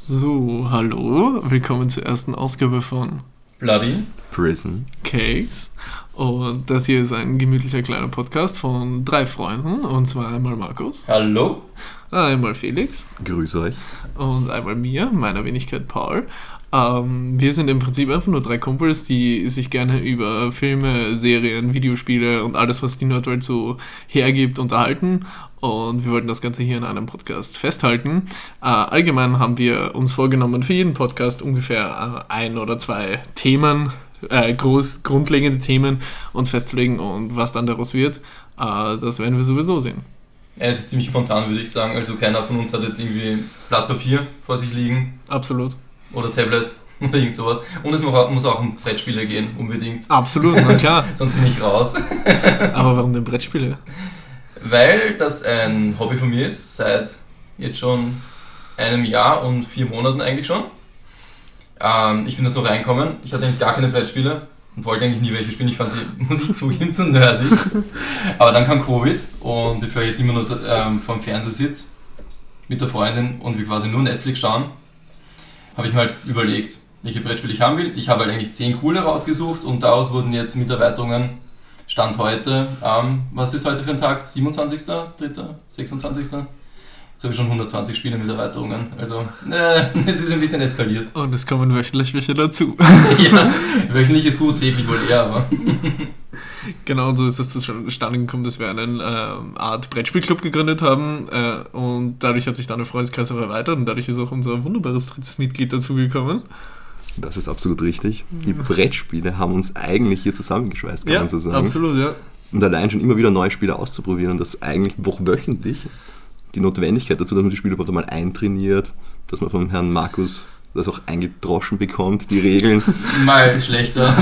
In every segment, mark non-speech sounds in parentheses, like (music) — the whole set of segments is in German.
So, hallo, willkommen zur ersten Ausgabe von Bloody Prison Cakes. Und das hier ist ein gemütlicher kleiner Podcast von drei Freunden. Und zwar einmal Markus, Hallo. einmal Felix Grüße euch. und einmal mir, meiner Wenigkeit Paul. Ähm, wir sind im Prinzip einfach nur drei Kumpels, die sich gerne über Filme, Serien, Videospiele und alles, was die Nerdwelt so hergibt, unterhalten. Und wir wollten das Ganze hier in einem Podcast festhalten. Äh, allgemein haben wir uns vorgenommen, für jeden Podcast ungefähr äh, ein oder zwei Themen, äh, groß, grundlegende Themen uns festzulegen und was dann daraus wird, äh, das werden wir sowieso sehen. Es ist ziemlich spontan, würde ich sagen. Also keiner von uns hat jetzt irgendwie Blatt Papier vor sich liegen Absolut. Oder Tablet (laughs) oder irgend sowas. Und es muss auch, um Brettspiele gehen, unbedingt. Absolut, na (laughs) klar. Sonst bin ich raus. (laughs) Aber warum denn Brettspiele? Weil das ein Hobby von mir ist, seit jetzt schon einem Jahr und vier Monaten eigentlich schon. Ähm, ich bin da so reinkommen. Ich hatte eigentlich gar keine Brettspiele und wollte eigentlich nie welche spielen. Ich fand die, muss ich zugeben, zu nerdig. Aber dann kam Covid und bevor ich jetzt immer nur ähm, vor dem Fernseher sitze mit der Freundin und wir quasi nur Netflix schauen, habe ich mir halt überlegt, welche Brettspiele ich haben will. Ich habe halt eigentlich zehn coole rausgesucht und daraus wurden jetzt mit Erweiterungen Stand heute, ähm, was ist heute für ein Tag? 27., 3., 26.? Jetzt habe ich schon 120 Spiele mit Erweiterungen. Also, äh, (laughs) es ist ein bisschen eskaliert. Und es kommen wöchentlich welche dazu. (laughs) (laughs) ja, wöchentlich ist gut, täglich wohl eher, aber. Genau, so ist es zustande gekommen, dass wir einen ähm, Art Brettspielclub gegründet haben äh, und dadurch hat sich dann der Freundeskreis auch erweitert und dadurch ist auch unser wunderbares drittes Mitglied dazugekommen. Das ist absolut richtig. Die Brettspiele haben uns eigentlich hier zusammengeschweißt, kann man so sagen. absolut, ja. Und allein schon immer wieder neue Spiele auszuprobieren und das eigentlich wöchentlich. Die Notwendigkeit dazu, dass man die Spiele überhaupt mal eintrainiert, dass man vom Herrn Markus das auch eingedroschen bekommt, die Regeln. (laughs) Mal schlechter,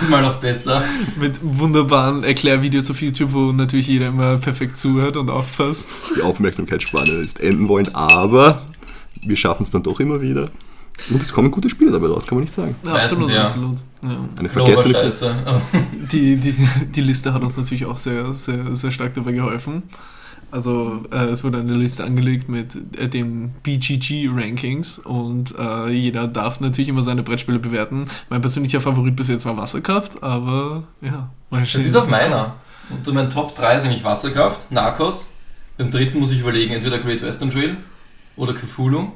(laughs) mal auch besser. Mit wunderbaren Erklärvideos auf YouTube, wo natürlich jeder immer perfekt zuhört und aufpasst. Die Aufmerksamkeitsspanne ist enden wollen, aber wir schaffen es dann doch immer wieder. Und es kommen gute Spiele dabei raus, kann man nicht sagen. Meistens, absolut, ja. absolut. Ja. Eine vergessene Scheiße. Die, die, die Liste hat uns natürlich auch sehr, sehr, sehr stark dabei geholfen. Also äh, es wurde eine Liste angelegt mit äh, den BGG-Rankings und äh, jeder darf natürlich immer seine Brettspiele bewerten. Mein persönlicher Favorit bis jetzt war Wasserkraft, aber ja. Das ist auf noch meiner. Und mein Top 3 ist eigentlich Wasserkraft, Narcos. Beim dritten muss ich überlegen, entweder Great Western Trail oder Cthulhu.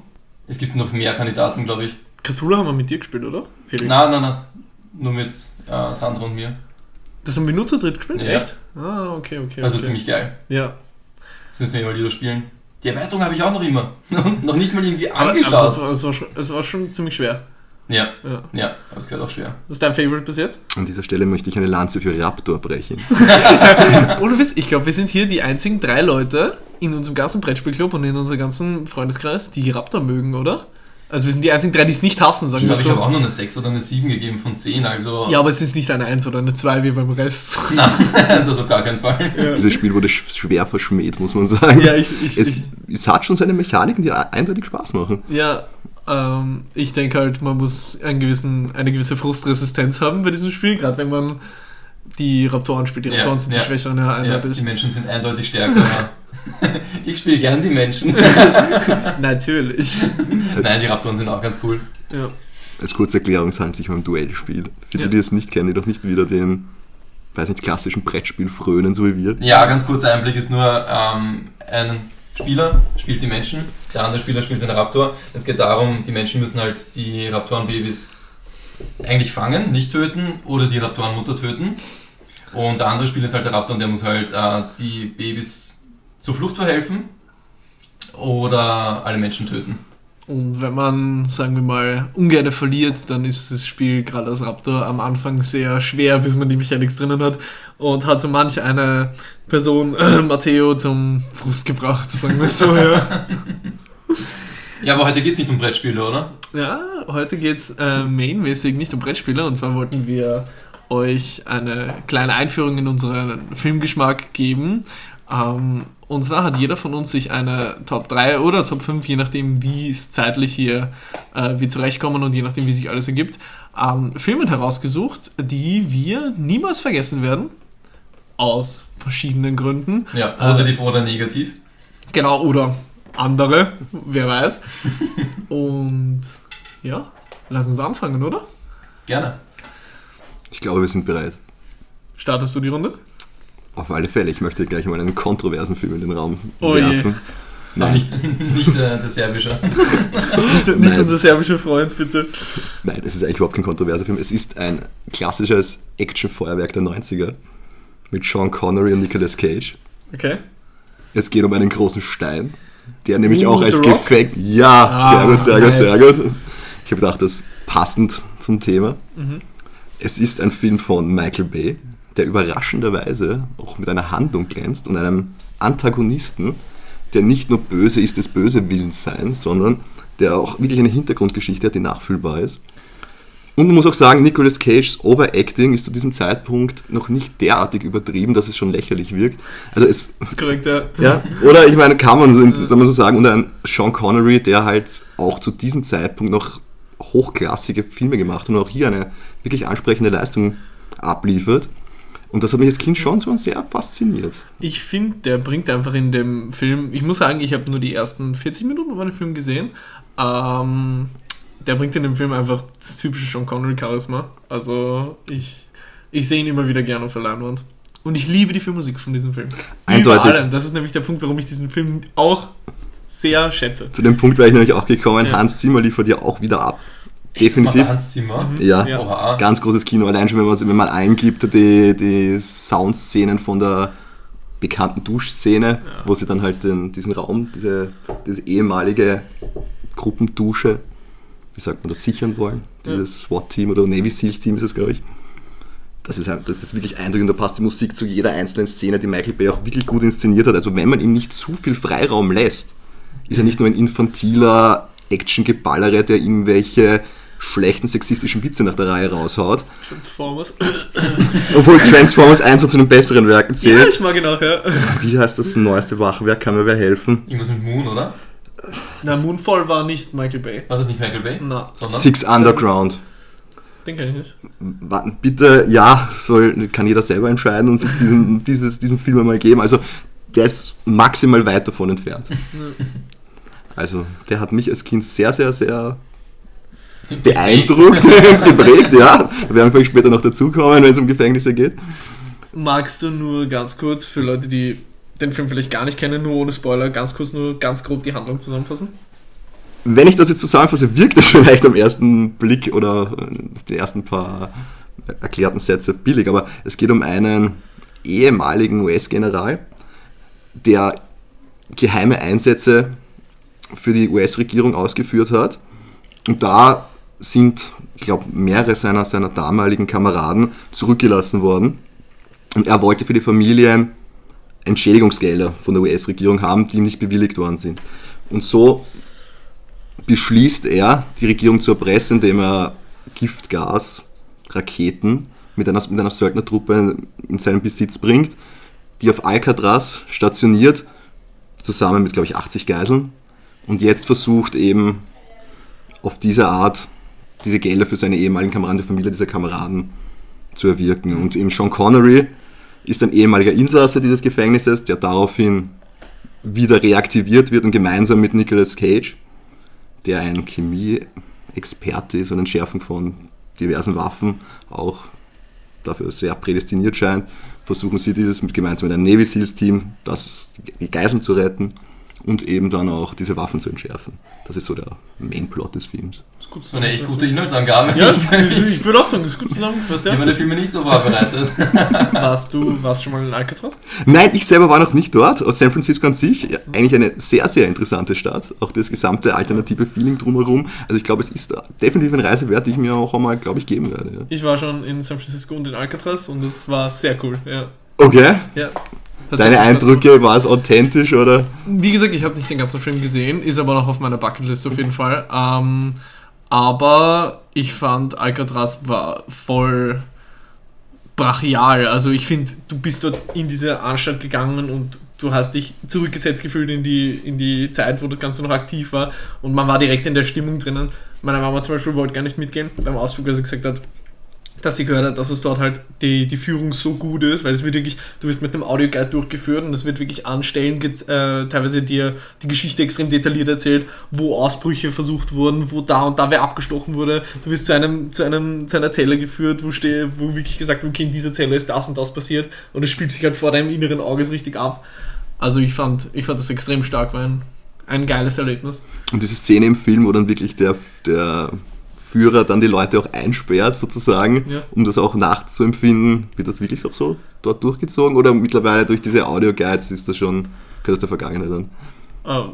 Es gibt noch mehr Kandidaten, glaube ich. Cthulhu haben wir mit dir gespielt, oder? Felix? Nein, nein, nein. Nur mit äh, Sandra und mir. Das haben wir nur zu dritt gespielt? Ja. Echt? Ah, okay, okay. Also okay. ziemlich geil. Ja. Das müssen wir mal wieder spielen. Die Erweiterung habe ich auch noch immer. (laughs) noch nicht mal irgendwie Aber, aber es, angeschaut. war, es, war schon, es war schon ziemlich schwer. Ja, Ja. ja, aber es gehört auch schwer. Was ist dein Favorite bis jetzt? An dieser Stelle möchte ich eine Lanze für Raptor brechen. (laughs) Ohne Witz, ich glaube, wir sind hier die einzigen drei Leute in unserem ganzen Brettspielclub und in unserem ganzen Freundeskreis, die Raptor mögen, oder? Also wir sind die einzigen drei, die es nicht hassen, sagen Ich wir glaube, ich habe so. auch noch eine 6 oder eine 7 gegeben von 10, also. Ja, aber es ist nicht eine 1 oder eine 2 wie beim Rest. (laughs) Nein, das auf gar keinen Fall. Dieses Spiel wurde sch- schwer verschmäht, muss man sagen. Ja, ich, ich, es, ich, es hat schon seine Mechaniken, die eindeutig Spaß machen. ja ähm, ich denke halt, man muss einen gewissen, eine gewisse Frustresistenz haben bei diesem Spiel, gerade wenn man die Raptoren spielt. Die Ja, Raptoren sind ja. die Schwächeren, ja, Ja, eindeutig. die Menschen sind eindeutig stärker. (laughs) ich spiele gern die Menschen. (laughs) Natürlich. Nein, die Raptoren sind auch ganz cool. Ja. Als kurze Erklärung es handelt sich um ein Duellspiel. Für Ja. die, die es nicht kennen, die doch nicht wieder den, weiß nicht, klassischen Brettspiel frönen, so wie wir. Ja, ganz kurzer Einblick ist nur, ähm, ein Spieler spielt die Menschen, der andere Spieler spielt den Raptor. Es geht darum, die Menschen müssen halt die Raptorenbabys eigentlich fangen, nicht töten oder die Raptorenmutter töten. Und der andere Spieler ist halt der Raptor und der muss halt äh, die Babys zur Flucht verhelfen oder alle Menschen töten. Und wenn man, sagen wir mal, ungern verliert, dann ist das Spiel gerade als Raptor am Anfang sehr schwer, bis man die Mechanics drinnen hat. Und hat so manch eine Person, äh, Matteo, zum Frust gebracht, sagen wir so, ja. Ja, aber heute geht es nicht um Brettspiele, oder? Ja, heute geht es äh, mainmäßig nicht um Brettspiele. Und zwar wollten wir euch eine kleine Einführung in unseren Filmgeschmack geben. Ähm, und zwar hat jeder von uns sich eine Top 3 oder Top 5, je nachdem, wie es zeitlich hier äh, wir zurechtkommen und je nachdem, wie sich alles ergibt, ähm, Filmen herausgesucht, die wir niemals vergessen werden. Aus verschiedenen Gründen. Ja, positiv oder negativ. Genau, oder andere, wer weiß. (laughs) Und ja, lass uns anfangen, oder? Gerne. Ich glaube, wir sind bereit. Startest du die Runde? Auf alle Fälle. Ich möchte gleich mal einen kontroversen Film in den Raum Oh je. werfen. Nein. Nein, Nicht, nicht äh, der serbische. (laughs) Nicht, nicht unser serbischer Freund, bitte. nein, es ist eigentlich überhaupt kein kontroverser Film. Es ist ein klassisches Actionfeuerwerk der 90er mit Sean Connery und Nicolas Cage. Okay. Es geht um einen großen Stein, der nämlich Uh, auch als? Gefängnis. Ja, Ah, sehr gut, sehr gut, nice. sehr gut. Ich habe gedacht, das ist passend zum Thema. Mhm. Es ist ein Film von Michael Bay, der überraschenderweise auch mit einer Handlung glänzt und einem Antagonisten, der nicht nur böse ist des böse Willens sein, sondern der auch wirklich eine Hintergrundgeschichte hat, die nachfühlbar ist. Und man muss auch sagen, Nicolas Cages Overacting ist zu diesem Zeitpunkt noch nicht derartig übertrieben, dass es schon lächerlich wirkt. Also es, Das ist korrekt, ja. ja, oder ich meine, kann man, so- sagen wir so sagen, und ein Sean Connery, der halt auch zu diesem Zeitpunkt noch hochklassige Filme gemacht hat und auch hier eine wirklich ansprechende Leistung abliefert. Und das hat mich als Kind schon so sehr fasziniert. Ich finde, der bringt einfach in dem Film, ich muss sagen, ich habe nur die ersten 40 Minuten von dem Film gesehen. Ähm, der bringt in dem Film einfach das typische Sean Connery-Charisma. Also ich, ich sehe ihn immer wieder gerne auf der Leinwand. Und ich liebe die Filmmusik von diesem Film. Eindeutig. Über allem. Das ist nämlich der Punkt, warum ich diesen Film auch sehr schätze. Zu dem Punkt wäre ich nämlich auch gekommen, Ja. Hans Zimmer liefert ja auch wieder ab. Echt, das Definitiv. Hans Zimmer. Ja, Ja. Oha. ganz großes Kino. Allein schon, wenn man, wenn man eingibt, die, die Soundszenen von der bekannten Duschszene, wo sie dann halt den, diesen Raum, diese, diese ehemalige Gruppendusche, wie sagt man das, sichern wollen. Dieses SWAT-Team oder Navy SEALs-Team ist es, glaube ich. Das ist, das ist wirklich eindrücklich und da passt die Musik zu jeder einzelnen Szene, die Michael Bay auch wirklich gut inszeniert hat. Also wenn man ihm nicht zu viel Freiraum lässt, ist er nicht nur ein infantiler Action-Geballere, der irgendwelche schlechten sexistischen Witze nach der Reihe raushaut. Transformers. Obwohl Transformers 1 zu den besseren Werken ja, zählt. ich mag ihn auch, ja. Wie heißt das neueste Wachwerk? Kann mir wer helfen? Irgendwas mit Moon, oder? Na, Moonfall war nicht Michael Bay. War das nicht Michael Bay? Na, Sondern? Six Underground. den kann ich nicht. Warten, bitte, ja, soll, kann jeder selber entscheiden und sich diesen, dieses, diesen Film einmal geben. Also, der ist maximal weit davon entfernt. (laughs) Also, der hat mich als Kind sehr, sehr, sehr beeindruckt und geprägt, ja. Da werden vielleicht später noch dazukommen, wenn es um Gefängnisse geht. Magst du nur ganz kurz für Leute, die den Film vielleicht gar nicht kennen, nur ohne Spoiler, ganz kurz nur ganz grob die Handlung zusammenfassen? Wenn ich das jetzt zusammenfasse, wirkt das (laughs) vielleicht am ersten Blick oder äh, die ersten paar erklärten Sätze billig, aber es geht um einen ehemaligen US-General, der geheime Einsätze für die US-Regierung ausgeführt hat. Und da sind, ich glaube, mehrere seiner, seiner damaligen Kameraden zurückgelassen worden. Und er wollte für die Familien Entschädigungsgelder von der US-Regierung haben, die nicht bewilligt worden sind. Und so beschließt er, die Regierung zu erpressen, indem er Giftgas, Raketen mit einer, mit einer Söldnertruppe in seinen Besitz bringt, die auf Alcatraz stationiert, zusammen mit, glaube ich, 80 Geiseln. Und jetzt versucht eben auf diese Art diese Gelder für seine ehemaligen Kameraden, die Familie dieser Kameraden zu erwirken. Und eben Sean Connery ist ein ehemaliger Insasse dieses Gefängnisses, der daraufhin wieder reaktiviert wird und gemeinsam mit Nicolas Cage, der ein Chemie-Experte ist und Entschärfung von diversen Waffen auch dafür sehr prädestiniert scheint, versuchen sie dieses mit gemeinsam mit einem Navy Seals Team, das die Geiseln zu retten und eben dann auch diese Waffen zu entschärfen. Das ist so der Mainplot des Films. Das ist gut So eine echt gute Inhaltsangabe. Ja, (laughs) ich, würde auch sagen, das ist gut zusammengefasst. ich habe Ja. meine Filme nicht so vorbereitet. (laughs) Warst du warst schon mal in Alcatraz? Nein, ich selber war noch nicht dort. Aus San Francisco an sich ja, eigentlich eine sehr, sehr interessante Stadt. Auch das gesamte alternative Feeling drumherum. Also ich glaube, es ist definitiv eine Reise wert, die ich mir auch einmal, glaube ich, geben werde. Ja. Ich war schon in San Francisco und in Alcatraz und das war sehr cool. Ja. Okay. ja. Deine Eindrücke, war es authentisch oder? Wie gesagt, ich habe nicht den ganzen Film gesehen, ist aber noch auf meiner Bucketlist auf jeden Fall. Ähm, aber ich fand Alcatraz war voll brachial. Also ich finde, du bist dort in diese Anstalt gegangen und du hast dich zurückgesetzt gefühlt in die, in die Zeit, wo das Ganze noch aktiv war und man war direkt in der Stimmung drinnen. Meine Mama zum Beispiel wollte gar nicht mitgehen beim Ausflug, weil sie gesagt hat, dass sie gehört hat, dass es dort halt die, die Führung so gut ist, weil es wird wirklich, du wirst mit einem Audioguide durchgeführt und es wird wirklich anstellen, äh, teilweise dir die Geschichte extrem detailliert erzählt, wo Ausbrüche versucht wurden, wo da und da wer abgestochen wurde. Du wirst zu einem, zu einem, zu einer Zelle geführt, wo stehe, wo wirklich gesagt wird, okay, in dieser Zelle ist das und das passiert und es spielt sich halt vor deinem inneren Auge richtig ab. Also ich fand, ich fand das extrem stark, war ein, ein geiles Erlebnis. Und diese Szene im Film, wo dann wirklich der, der Führer dann die Leute auch einsperrt, sozusagen, Ja. um das auch nachzuempfinden. Wird das wirklich auch so dort durchgezogen? Oder mittlerweile durch diese Audio-Guides ist das schon, gehört das der Vergangenheit an? Ähm,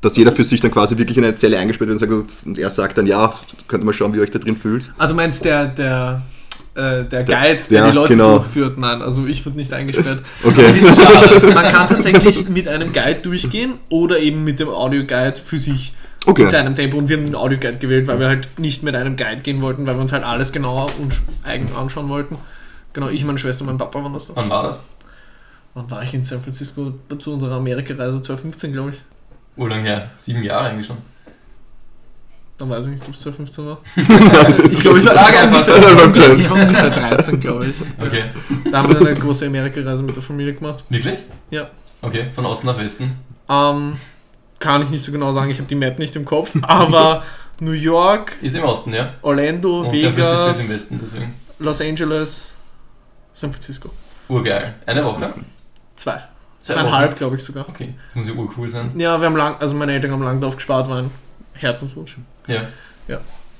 Dass jeder für sich dann quasi wirklich in eine Zelle eingesperrt wird und, sagt, und er sagt dann, ja, könnt ihr mal schauen, wie ihr euch da drin fühlt. Ah, du meinst der, der, äh, der Guide, der ja, die Leute genau. durchführt? Nein, also ich wurde nicht eingesperrt. (laughs) Okay. (laughs) Man kann tatsächlich mit einem Guide durchgehen oder eben mit dem Audioguide für sich Okay. in seinem Tempo. Und wir haben den Audioguide gewählt, weil wir halt nicht mit einem Guide gehen wollten, weil wir uns halt alles genauer und eigen anschauen wollten. Genau, ich, meine Schwester und mein Papa waren das da. Wann war das? Wann war ich in San Francisco zu unserer Amerikareise 2015, glaube ich? Wo lang her? Sieben Jahre eigentlich schon. Dann weiß ich nicht, ob es 2015 war. (laughs) Ich glaube, ich war, Sag einfach ungefähr, 2015. ich war ungefähr 13, glaube ich. Okay. Da haben wir eine große Amerikareise mit der Familie gemacht. Wirklich? Ja. Okay, von Osten nach Westen. Ähm, kann ich nicht so genau sagen, ich habe die Map nicht im Kopf, (laughs) aber New York, Ist im Osten, ja. Orlando, Und San Francisco ist im Vegas, Westen, deswegen. Los Angeles, San Francisco. Urgeil. Eine Woche? Zwei. Zwei Zweieinhalb, glaube ich sogar. Okay, das muss ja urcool sein. Ja, wir haben lang, also meine Eltern haben lang darauf gespart, war ein Herzenswunsch. Ja.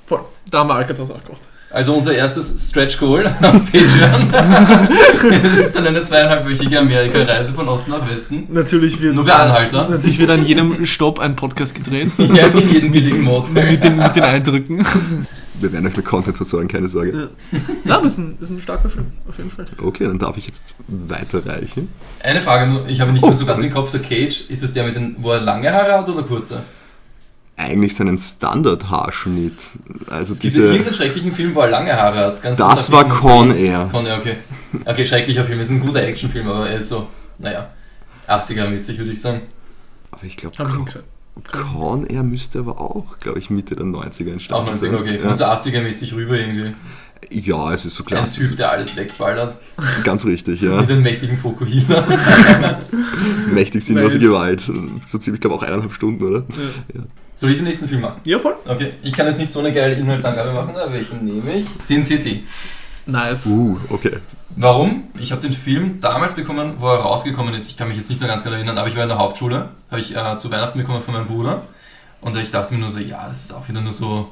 Voll. Da haben wir Alcatraz auch gekauft. Also unser erstes Stretch Goal (laughs) auf Patreon. (laughs) das ist dann eine zweieinhalbwöchige Amerika-Reise von Osten nach Westen. Natürlich wird, Nur Anhalter. natürlich wird an jedem Stopp ein Podcast gedreht. (laughs) Ja, in jedem billigen Motel. mit, den, mit den Eindrücken. Wir werden euch mit Content versorgen, keine Sorge. Ja, das ist ein, das ist ein starker Film, auf jeden Fall. Okay, dann darf ich jetzt weiterreichen. Eine Frage nur, ich habe nicht Oh, mehr so ganz sorry. im Kopf, der Cage, ist es der mit den, wo er lange Haare hat oder kurze? Eigentlich seinen Standard-Haarschnitt. Also Es gibt ja diese. irgendeinen schrecklichen Film, wo er lange Haare hat. Ganz Das war Con Air. Con Air, okay. Okay, schrecklicher Film. Es ist ein guter Actionfilm, aber er ist so, naja, 80er-mäßig würde ich sagen. Aber ich glaube, ich. Con Air müsste aber auch, glaube ich, Mitte der 90er Auch entstanden 90 sein. okay. Kommt so 80er-mäßig rüber irgendwie. Ja, es ist so Ein klar. Typ, der alles wegballert. Ganz richtig, ja. Mit einem mächtigen Fokuhila. (laughs) Mächtig sinnlose. Gewalt. So ziemlich, glaube auch eineinhalb Stunden, oder? Ja. Soll ich den nächsten Film machen? ja, voll. Okay, ich kann jetzt nicht so eine geile Inhaltsangabe machen, aber welchen nehme ich? Sin City. Nice. Uh, okay. Warum? Ich habe den Film damals bekommen, wo er rausgekommen ist. Ich kann mich jetzt nicht mehr ganz genau erinnern, aber ich war in der Hauptschule. Habe ich äh, zu Weihnachten bekommen von meinem Bruder. Und ich dachte mir nur so, ja, das ist auch wieder nur so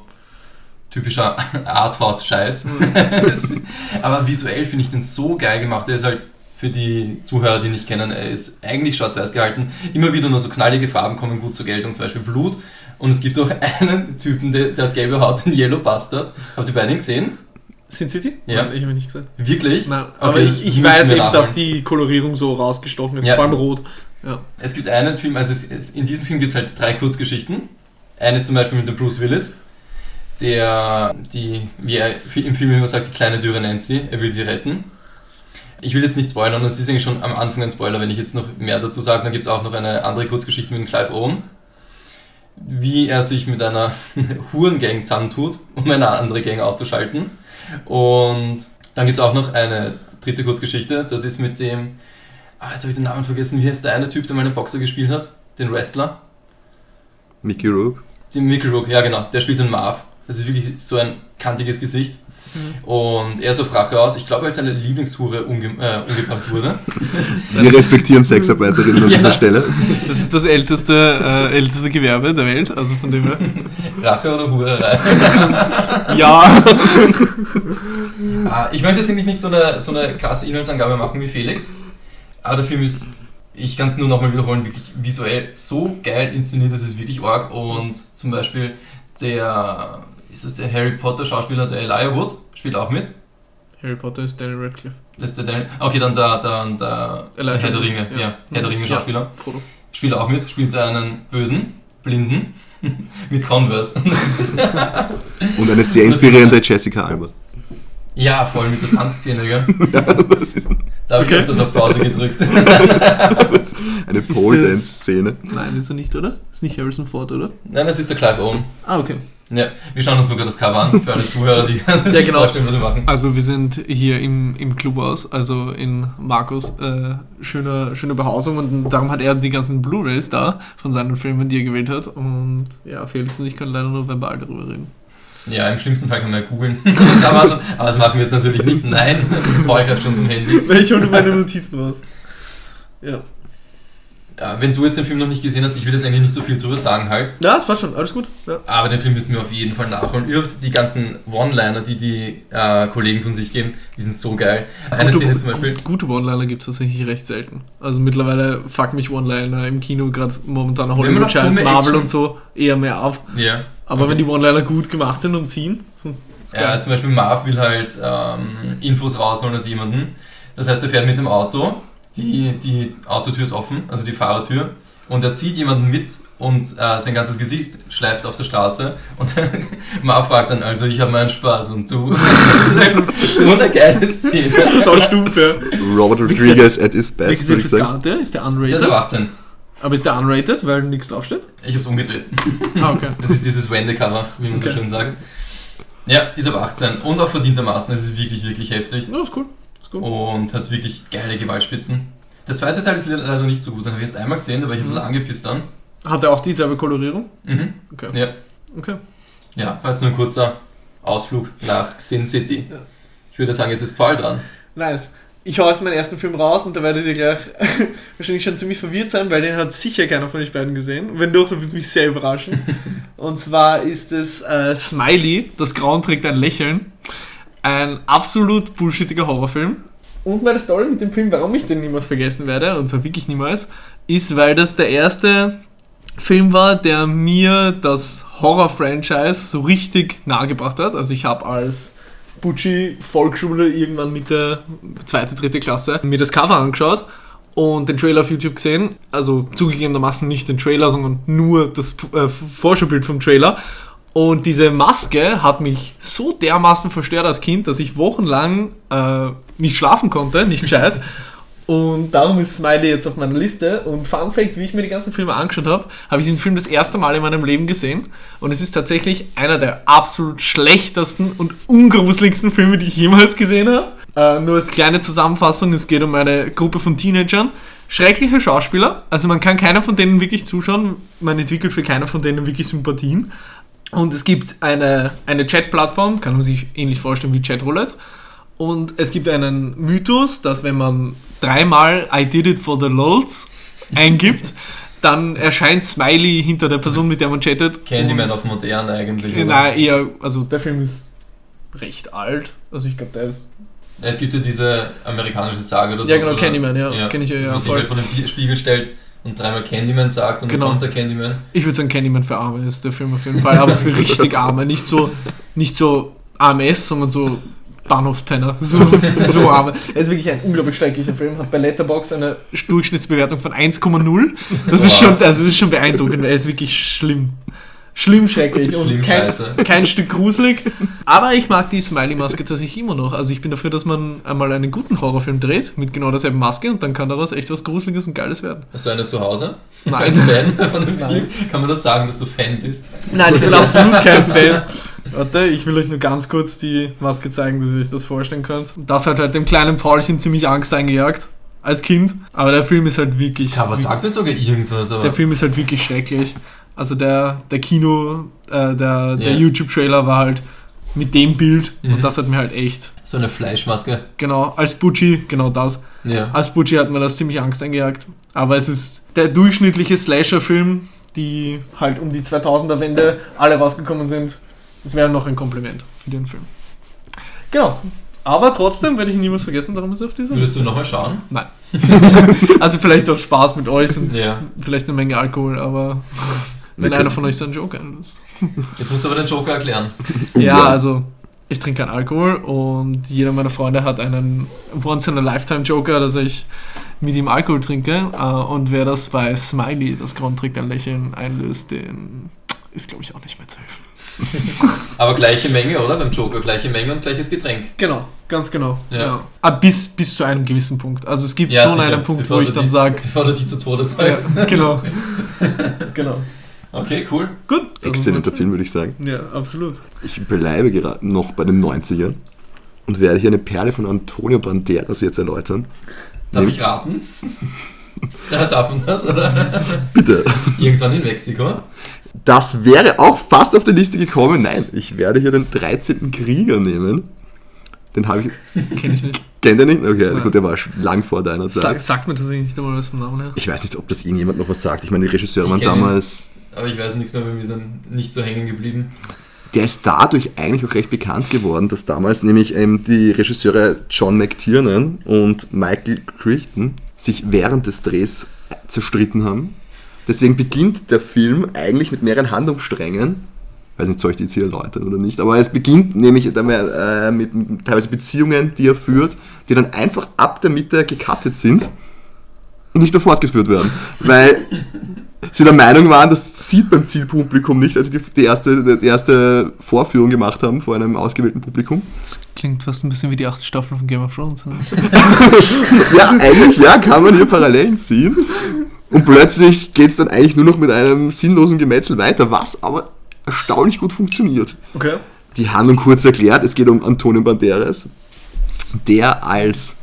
typischer (laughs) Arthouse-Scheiß. (laughs) Das- aber visuell finde ich den so geil gemacht. Er ist halt für die Zuhörer, die ihn nicht kennen, er ist eigentlich schwarz-weiß gehalten. Immer wieder nur so knallige Farben kommen gut zur Geltung, zum Beispiel Blut. Und es gibt auch (laughs) einen Typen, der, der hat gelbe Haut, den Yellow Bastard. Habt ihr beide gesehen? Sin City? Ja. Nein, ich habe nicht gesagt. Wirklich? Nein, aber Okay, ich, ich weiß eben, dass die Kolorierung so rausgestochen ist, Ja. vor allem rot. Ja. Es gibt einen Film, also es, in diesem Film gibt es halt drei Kurzgeschichten. Eine ist zum Beispiel mit dem Bruce Willis, der, die, wie er im Film immer sagt, die kleine Dürre nennt sie, er will sie retten. Ich will jetzt nicht spoilern, das ist eigentlich schon am Anfang ein Spoiler, wenn ich jetzt noch mehr dazu sage. Dann gibt es auch noch eine andere Kurzgeschichte mit dem Clive Owen, wie er sich mit einer (laughs) Hurengang zusammentut, um eine andere Gang auszuschalten. Und dann gibt es auch noch eine dritte Kurzgeschichte, das ist mit dem, ah, jetzt habe ich den Namen vergessen, wie heißt der eine Typ, der mal einen Boxer gespielt hat? Den Wrestler? Mickey Rourke. Den Mickey Rourke, ja genau, der spielt den Marv. Das ist wirklich so ein kantiges Gesicht. Und er ist auf Rache aus. Ich glaube, als seine Lieblingshure umge äh, umgebracht wurde. (laughs) Wir respektieren Sexarbeiterinnen an Ja. dieser Stelle. Das ist das älteste, äh, älteste Gewerbe der Welt, also von dem her. (laughs) Rache oder Hurerei. (laughs) ja. Ah, ich möchte jetzt eigentlich nicht so eine, so eine krasse Inhaltsangabe machen wie Felix. Aber der Film ist, ich kann es nur nochmal wiederholen, wirklich visuell so geil inszeniert, das ist wirklich arg. Und zum Beispiel der, ist es der Harry Potter Schauspieler, der Elijah Wood, spielt auch mit. Harry Potter ist Daniel Radcliffe. Das ist der Daniel. Okay, dann der, der, der Elijah Herr der Ringe, ja. ja. Herr der Ringe Ja. Schauspieler. Frodo. Spielt auch mit, spielt einen Bösen, Blinden, (laughs) mit Converse. Das (laughs) Und eine sehr inspirierende Jessica Alba. ja, voll mit der Tanzszene, gell? (laughs) Ja, das ist Da habe ich Okay. öfters auf Pause gedrückt. eine Pole-Dance-Szene. Nein, ist er nicht, oder? Ist nicht Harrison Ford, oder? Nein, das ist der Clive Owen. Ah, okay. Ja, wir schauen uns sogar das Cover an, für alle Zuhörer, die (laughs) sich genau. vorstellen, was wir machen. Also wir sind hier im, im Clubhaus, also in Markus äh, schöne, schöne Behausung und darum hat er die ganzen Blu-Rays da von seinen Filmen, die er gewählt hat. Und ja, Felix und ich können leider nur verbal darüber reden. Ja, im schlimmsten Fall kann man ja googeln. (laughs) Aber das machen wir jetzt natürlich nicht. Nein, (laughs) Paul greift schon zum Handy. Ich hole meine Notizen raus. Ja. Ja, wenn du jetzt den Film noch nicht gesehen hast, ich will jetzt eigentlich nicht so viel drüber sagen halt. Ja, das passt schon, alles gut. Ja. Aber den Film müssen wir auf jeden Fall nachholen. Überhaupt die ganzen One-Liner, die die äh, Kollegen von sich geben, die sind so geil. Eine Gute- Szene ist zum Beispiel. Gute One-Liner gibt es tatsächlich recht selten. Also mittlerweile fuck mich One-Liner im Kino, gerade momentan Wenn man Hollywood noch Scheiß, dumme Marvel Action- und so, eher mehr ab. Ja. Aber Okay. wenn die One-Liner gut gemacht sind und ziehen, sonst ist Ja, geil. zum Beispiel Marv will halt ähm, Infos rausholen aus jemandem. Das heißt, er fährt mit dem Auto, die, die Autotür ist offen, also die Fahrertür, und er zieht jemanden mit und äh, sein ganzes Gesicht schleift auf der Straße. Und (laughs) Marv fragt dann also, ich habe meinen Spaß und du. (laughs) das ist einfach so eine geile Szene. (laughs) so stumpf, ja. Robert Rodriguez at his best, würde ich sagen. Karte? Ist der Der ist unrated? aber 18. Aber ist der unrated, weil nichts draufsteht? Ich habe es umgedreht. Ah, okay. Das ist dieses Wendecover, wie man so Okay. schön sagt. Ja, ist aber 18 und auch verdientermaßen. Es ist wirklich, wirklich heftig. Ja, ist cool. Und hat wirklich geile Gewaltspitzen. Der zweite Teil ist leider nicht so gut, den habe ich erst einmal gesehen, da war ich ein bisschen Mhm. angepisst dann. Hat er auch dieselbe Kolorierung? Mhm. Okay. Ja. Okay. ja, war jetzt nur ein kurzer Ausflug nach Sin City. Ja. Ich würde sagen, jetzt ist Paul dran. Nice. Ich hau jetzt meinen ersten Film raus und da werdet ihr gleich (laughs) wahrscheinlich schon ziemlich verwirrt sein, weil den hat sicher keiner von euch beiden gesehen. Und wenn doch, dann wird es mich sehr überraschen. (laughs) und zwar ist es äh, Smiley, das Grauen trägt ein Lächeln. Ein absolut bullshittiger Horrorfilm. Und meine Story mit dem Film, warum ich den niemals vergessen werde, und zwar wirklich niemals, ist, weil das der erste Film war, der mir das Horror-Franchise so richtig nahegebracht hat. Also ich habe als Bucci Volksschule irgendwann mit der zweite, dritte Klasse mir das Cover angeschaut und den Trailer auf YouTube gesehen. Also zugegebenermaßen nicht den Trailer, sondern nur das äh, Vorschaubild vom Trailer. Und diese Maske hat mich so dermaßen verstört als Kind, dass ich wochenlang äh, nicht schlafen konnte, nicht gescheit. Und darum ist Smiley jetzt auf meiner Liste. Und Fun Fact, wie ich mir die ganzen Filme angeschaut habe, habe ich diesen Film das erste Mal in meinem Leben gesehen. Und es ist tatsächlich einer der absolut schlechtesten und ungruseligsten Filme, die ich jemals gesehen habe. Äh, nur als kleine Zusammenfassung, es geht um eine Gruppe von Teenagern. Schreckliche Schauspieler, also man kann keiner von denen wirklich zuschauen, man entwickelt für keiner von denen wirklich Sympathien. Und es gibt eine, eine Chat-Plattform, kann man sich ähnlich vorstellen wie Chatroulette. Und es gibt einen Mythos, dass wenn man dreimal I did it for the LOLs (laughs) eingibt, dann erscheint Smiley hinter der Person, mit der man chattet. Candyman auf modern eigentlich. Äh, oder? Nein, eher, also der Film ist recht alt. Also ich glaube, der ist. Es gibt ja diese amerikanische Sage oder so. Ja, genau, Candyman, ja. Kenn ich ja, dass ja, man sich voll. halt vor den Spiegel stellt und dreimal Candyman sagt und Genau. dann kommt der Candyman. Ich würde sagen, Candyman für Arme ist der Film auf jeden Fall, aber für (laughs) richtig Arme. Nicht so, nicht so AMS, sondern so Bahnhofspenner. (laughs) So, so arme. Er ist wirklich ein unglaublich schrecklicher Film. Hat bei Letterbox eine Durchschnittsbewertung von 1,0 Das ist schon, also das ist schon beeindruckend. Er ist wirklich schlimm. Schlimm schrecklich und Schlimm kein, (laughs) kein Stück gruselig. Aber ich mag die Smiley-Maske tatsächlich immer noch. Also ich bin dafür, dass man einmal einen guten Horrorfilm dreht mit genau derselben Maske und dann kann daraus echt was Gruseliges und Geiles werden. Hast du eine zu Hause? Nein. Als Fan (laughs) von dem Nein. Film? Kann man das sagen, dass du Fan bist? Nein, ich bin (laughs) absolut kein Fan. Warte, ich will euch nur ganz kurz die Maske zeigen, dass ihr euch das vorstellen könnt. Das hat halt dem kleinen Paulchen ziemlich Angst eingejagt. Als Kind. Aber der Film ist halt wirklich. Das Cover sagt mir sogar irgendwas, aber. Der Film ist halt wirklich schrecklich. Also der, der Kino, äh, der, der Ja. YouTube-Trailer war halt mit dem Bild Mhm. und das hat mir halt echt, so eine Fleischmaske. genau, als Butchie, genau das. Ja. Als Butchie hat mir das ziemlich Angst eingejagt. Aber es ist der durchschnittliche Slasher-Film, die halt um die 2000er-Wende alle rausgekommen sind. Das wäre noch ein Kompliment für den Film. Genau. Aber trotzdem werde ich niemals vergessen, darum ist auf dieser Würdest du nochmal schauen? Nein. (laughs) also vielleicht aus Spaß mit euch und Ja. vielleicht eine Menge Alkohol, aber wenn einer von euch seinen Joke einlöst. (laughs) Jetzt musst du aber den Joker erklären. Ja, also ich trinke keinen Alkohol und jeder meiner Freunde hat einen Once-in-a-Lifetime-Joker, dass ich mit ihm Alkohol trinke. Äh, Und wer das bei Smiley, das Grauen trägt ein Lächeln, einlöst, den ist, glaube ich, auch nicht mehr zu helfen. (laughs) Aber gleiche Menge, oder? Beim Joker gleiche Menge und gleiches Getränk. Genau, ganz genau. Ja. Ah, bis, bis zu einem gewissen Punkt. Also es gibt Ja, schon sicher. einen Punkt, Bevor wo ich dann sage, Bevor du dich zu Tode ja, sagst. genau. (laughs) genau. Okay, cool. Gut. Exzellenter Film, würde ich sagen. Ja, absolut. Ich bleibe gerade noch bei den 90ern und werde hier eine Perle von Antonio Banderas jetzt erläutern. Darf Nee. ich raten? (laughs) Da darf man das, oder? (laughs) Bitte. Irgendwann in Mexiko. Das wäre auch fast auf die Liste gekommen. Nein, ich werde hier den 13. Krieger nehmen. Den habe ich. (laughs) Kenn ich nicht. Kennt ihr nicht? Okay, Nein. gut, der war schon lang vor deiner Zeit. Sag, sagt mir tatsächlich nicht einmal was vom Namen her. Ich weiß nicht, ob das irgendjemand noch was sagt. Ich meine, die Regisseure Ich waren damals. Aber ich weiß nichts mehr, weil wir sind nicht so hängen geblieben. Der ist dadurch eigentlich auch recht bekannt geworden, dass damals nämlich ähm, die Regisseure John McTiernan und Michael Crichton sich während des Drehs zerstritten haben. Deswegen beginnt der Film eigentlich mit mehreren Handlungssträngen. weiß nicht, soll ich die jetzt hier erläutern oder nicht, aber es beginnt nämlich damit, äh, mit, mit teilweise Beziehungen, die er führt, die dann einfach ab der Mitte gecuttet sind und nicht mehr fortgeführt werden. Weil sie der Meinung waren, das sieht beim Zielpublikum nicht, als sie die, die, erste, die erste Vorführung gemacht haben vor einem ausgewählten Publikum. Das klingt fast ein bisschen wie die achte Staffel von Game of Thrones. Ne? (laughs) Ja, eigentlich ja, kann man hier Parallelen ziehen. Und plötzlich geht es dann eigentlich nur noch mit einem sinnlosen Gemetzel weiter, was aber erstaunlich gut funktioniert. Okay. Die Handlung kurz erklärt, es geht um Antonio Banderas, der als,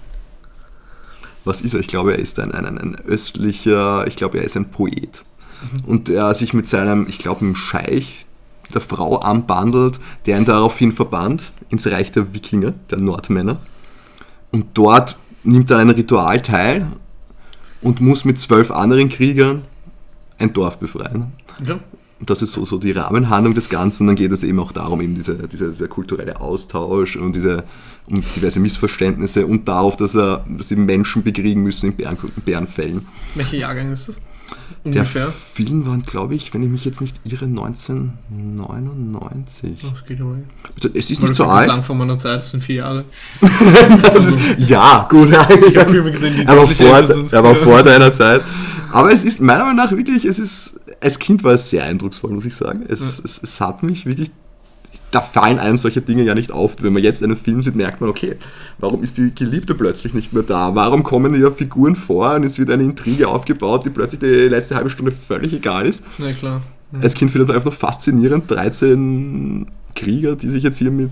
was ist er? Ich glaube, er ist ein, ein, ein östlicher, ich glaube, er ist ein Poet. Und der sich mit seinem, ich glaube, einem Scheich der Frau anbandelt, der ihn daraufhin verbannt ins Reich der Wikinger, der Nordmänner. Und dort nimmt er an einem Ritual teil und muss mit zwölf anderen Kriegern ein Dorf befreien. okay. Und das ist so, so die Rahmenhandlung des Ganzen. Dann geht es eben auch darum, eben diese, dieser, dieser kulturelle Austausch und diese um diverse Missverständnisse und darauf, dass, er, dass sie Menschen bekriegen müssen in Bären, Bärenfällen. Welcher Jahrgang ist das? Der Ungefähr. Film war, glaube ich, wenn ich mich jetzt nicht irre, 1999. Das geht aber. Es ist nicht das so alt. lang vor meiner Zeit, das sind vier Jahre. (laughs) Das ist, ja, gut. Ich habe Filme (laughs) gesehen, die er deutlich vor, sind. er war vor (laughs) deiner Zeit. Aber es ist meiner Meinung nach wirklich, es ist, als Kind war es sehr eindrucksvoll, muss ich sagen. Es, es, es hat mich wirklich, da fallen einem solche Dinge ja nicht auf. Wenn man jetzt einen Film sieht, merkt man, okay, warum ist die Geliebte plötzlich nicht mehr da? Warum kommen ja Figuren vor und es wird eine Intrige aufgebaut, die plötzlich die letzte halbe Stunde völlig egal ist? Na klar. Als Kind findet man einfach faszinierend 13 Krieger, die sich jetzt hier mit,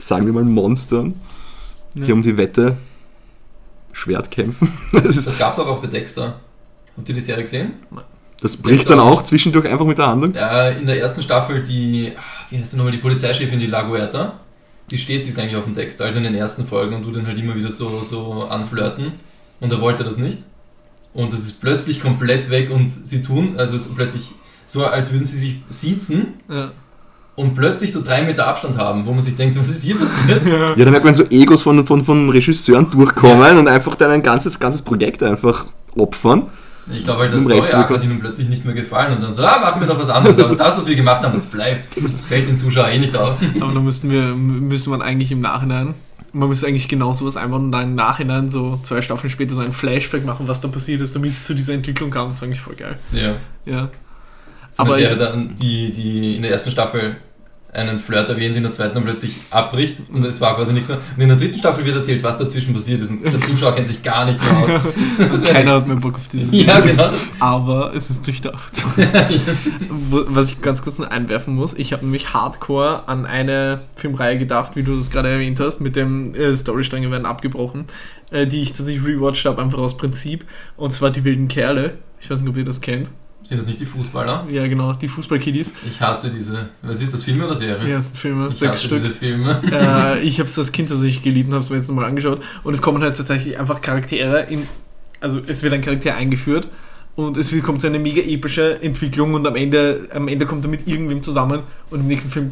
sagen wir mal, Monstern Ja. hier um die Wette Schwert kämpfen. (laughs) Das, Das gab es auch bei Dexter. Habt ihr die Serie gesehen? Das bricht dann auch zwischendurch einfach mit der Handlung. Ja, in der ersten Staffel die, ah, wie heißt sie nochmal, die Polizeichefin, die Laguerta, die steht sich eigentlich auf dem Dexter, also in den ersten Folgen und du den halt immer wieder so, so anflirten und er wollte das nicht. Und das ist plötzlich komplett weg und sie tun, also es ist plötzlich so, als würden sie sich siezen Ja. und plötzlich so drei Meter Abstand haben, wo man sich denkt, was ist hier passiert? (laughs) Ja, da merkt man so Egos von, von, von Regisseuren durchkommen und einfach dann ein ganzes, ganzes Projekt einfach opfern. Ich glaube halt, der Story Arc hat ihnen plötzlich nicht mehr gefallen und dann so, ah, machen wir doch was anderes. Aber das, was wir gemacht haben, das bleibt. Das fällt den Zuschauer eh nicht auf. Aber da müssten wir, müsste man eigentlich im Nachhinein, man müsste eigentlich genau sowas einbauen und dann im Nachhinein so zwei Staffeln später so ein Flashback machen, was da passiert ist, damit es zu dieser Entwicklung kam. Das ist eigentlich voll geil. Ja. Ja. So Aber Serie dann, die, die in der ersten Staffel einen Flirt erwähnt, in der zweiten dann plötzlich abbricht und es war quasi nichts mehr. Und in der dritten Staffel wird erzählt, was dazwischen passiert ist und der Zuschauer kennt sich gar nicht mehr aus. (laughs) Das Keiner hat mehr Bock auf diese Ja, Serie. genau. Aber es ist durchdacht. (laughs) Was ich ganz kurz noch einwerfen muss, ich habe nämlich hardcore an eine Filmreihe gedacht, wie du das gerade erwähnt hast, mit dem äh, Storystränge werden abgebrochen, äh, die ich tatsächlich rewatcht habe, einfach aus Prinzip. Und zwar die wilden Kerle. Ich weiß nicht, ob ihr das kennt. Sind das nicht die Fußballer? Ja, genau, die Fußballkiddies. Ich hasse diese. Was ist das, Film oder Serie? Die ersten Filme, ich sechs Stück. diese Filme. äh, ich habe es als Kind tatsächlich geliebt und habe es mir jetzt nochmal angeschaut. Und es kommen halt tatsächlich einfach Charaktere in. Also es wird ein Charakter eingeführt und es kommt so eine mega epische Entwicklung und am Ende, am Ende kommt er mit irgendwem zusammen und im nächsten Film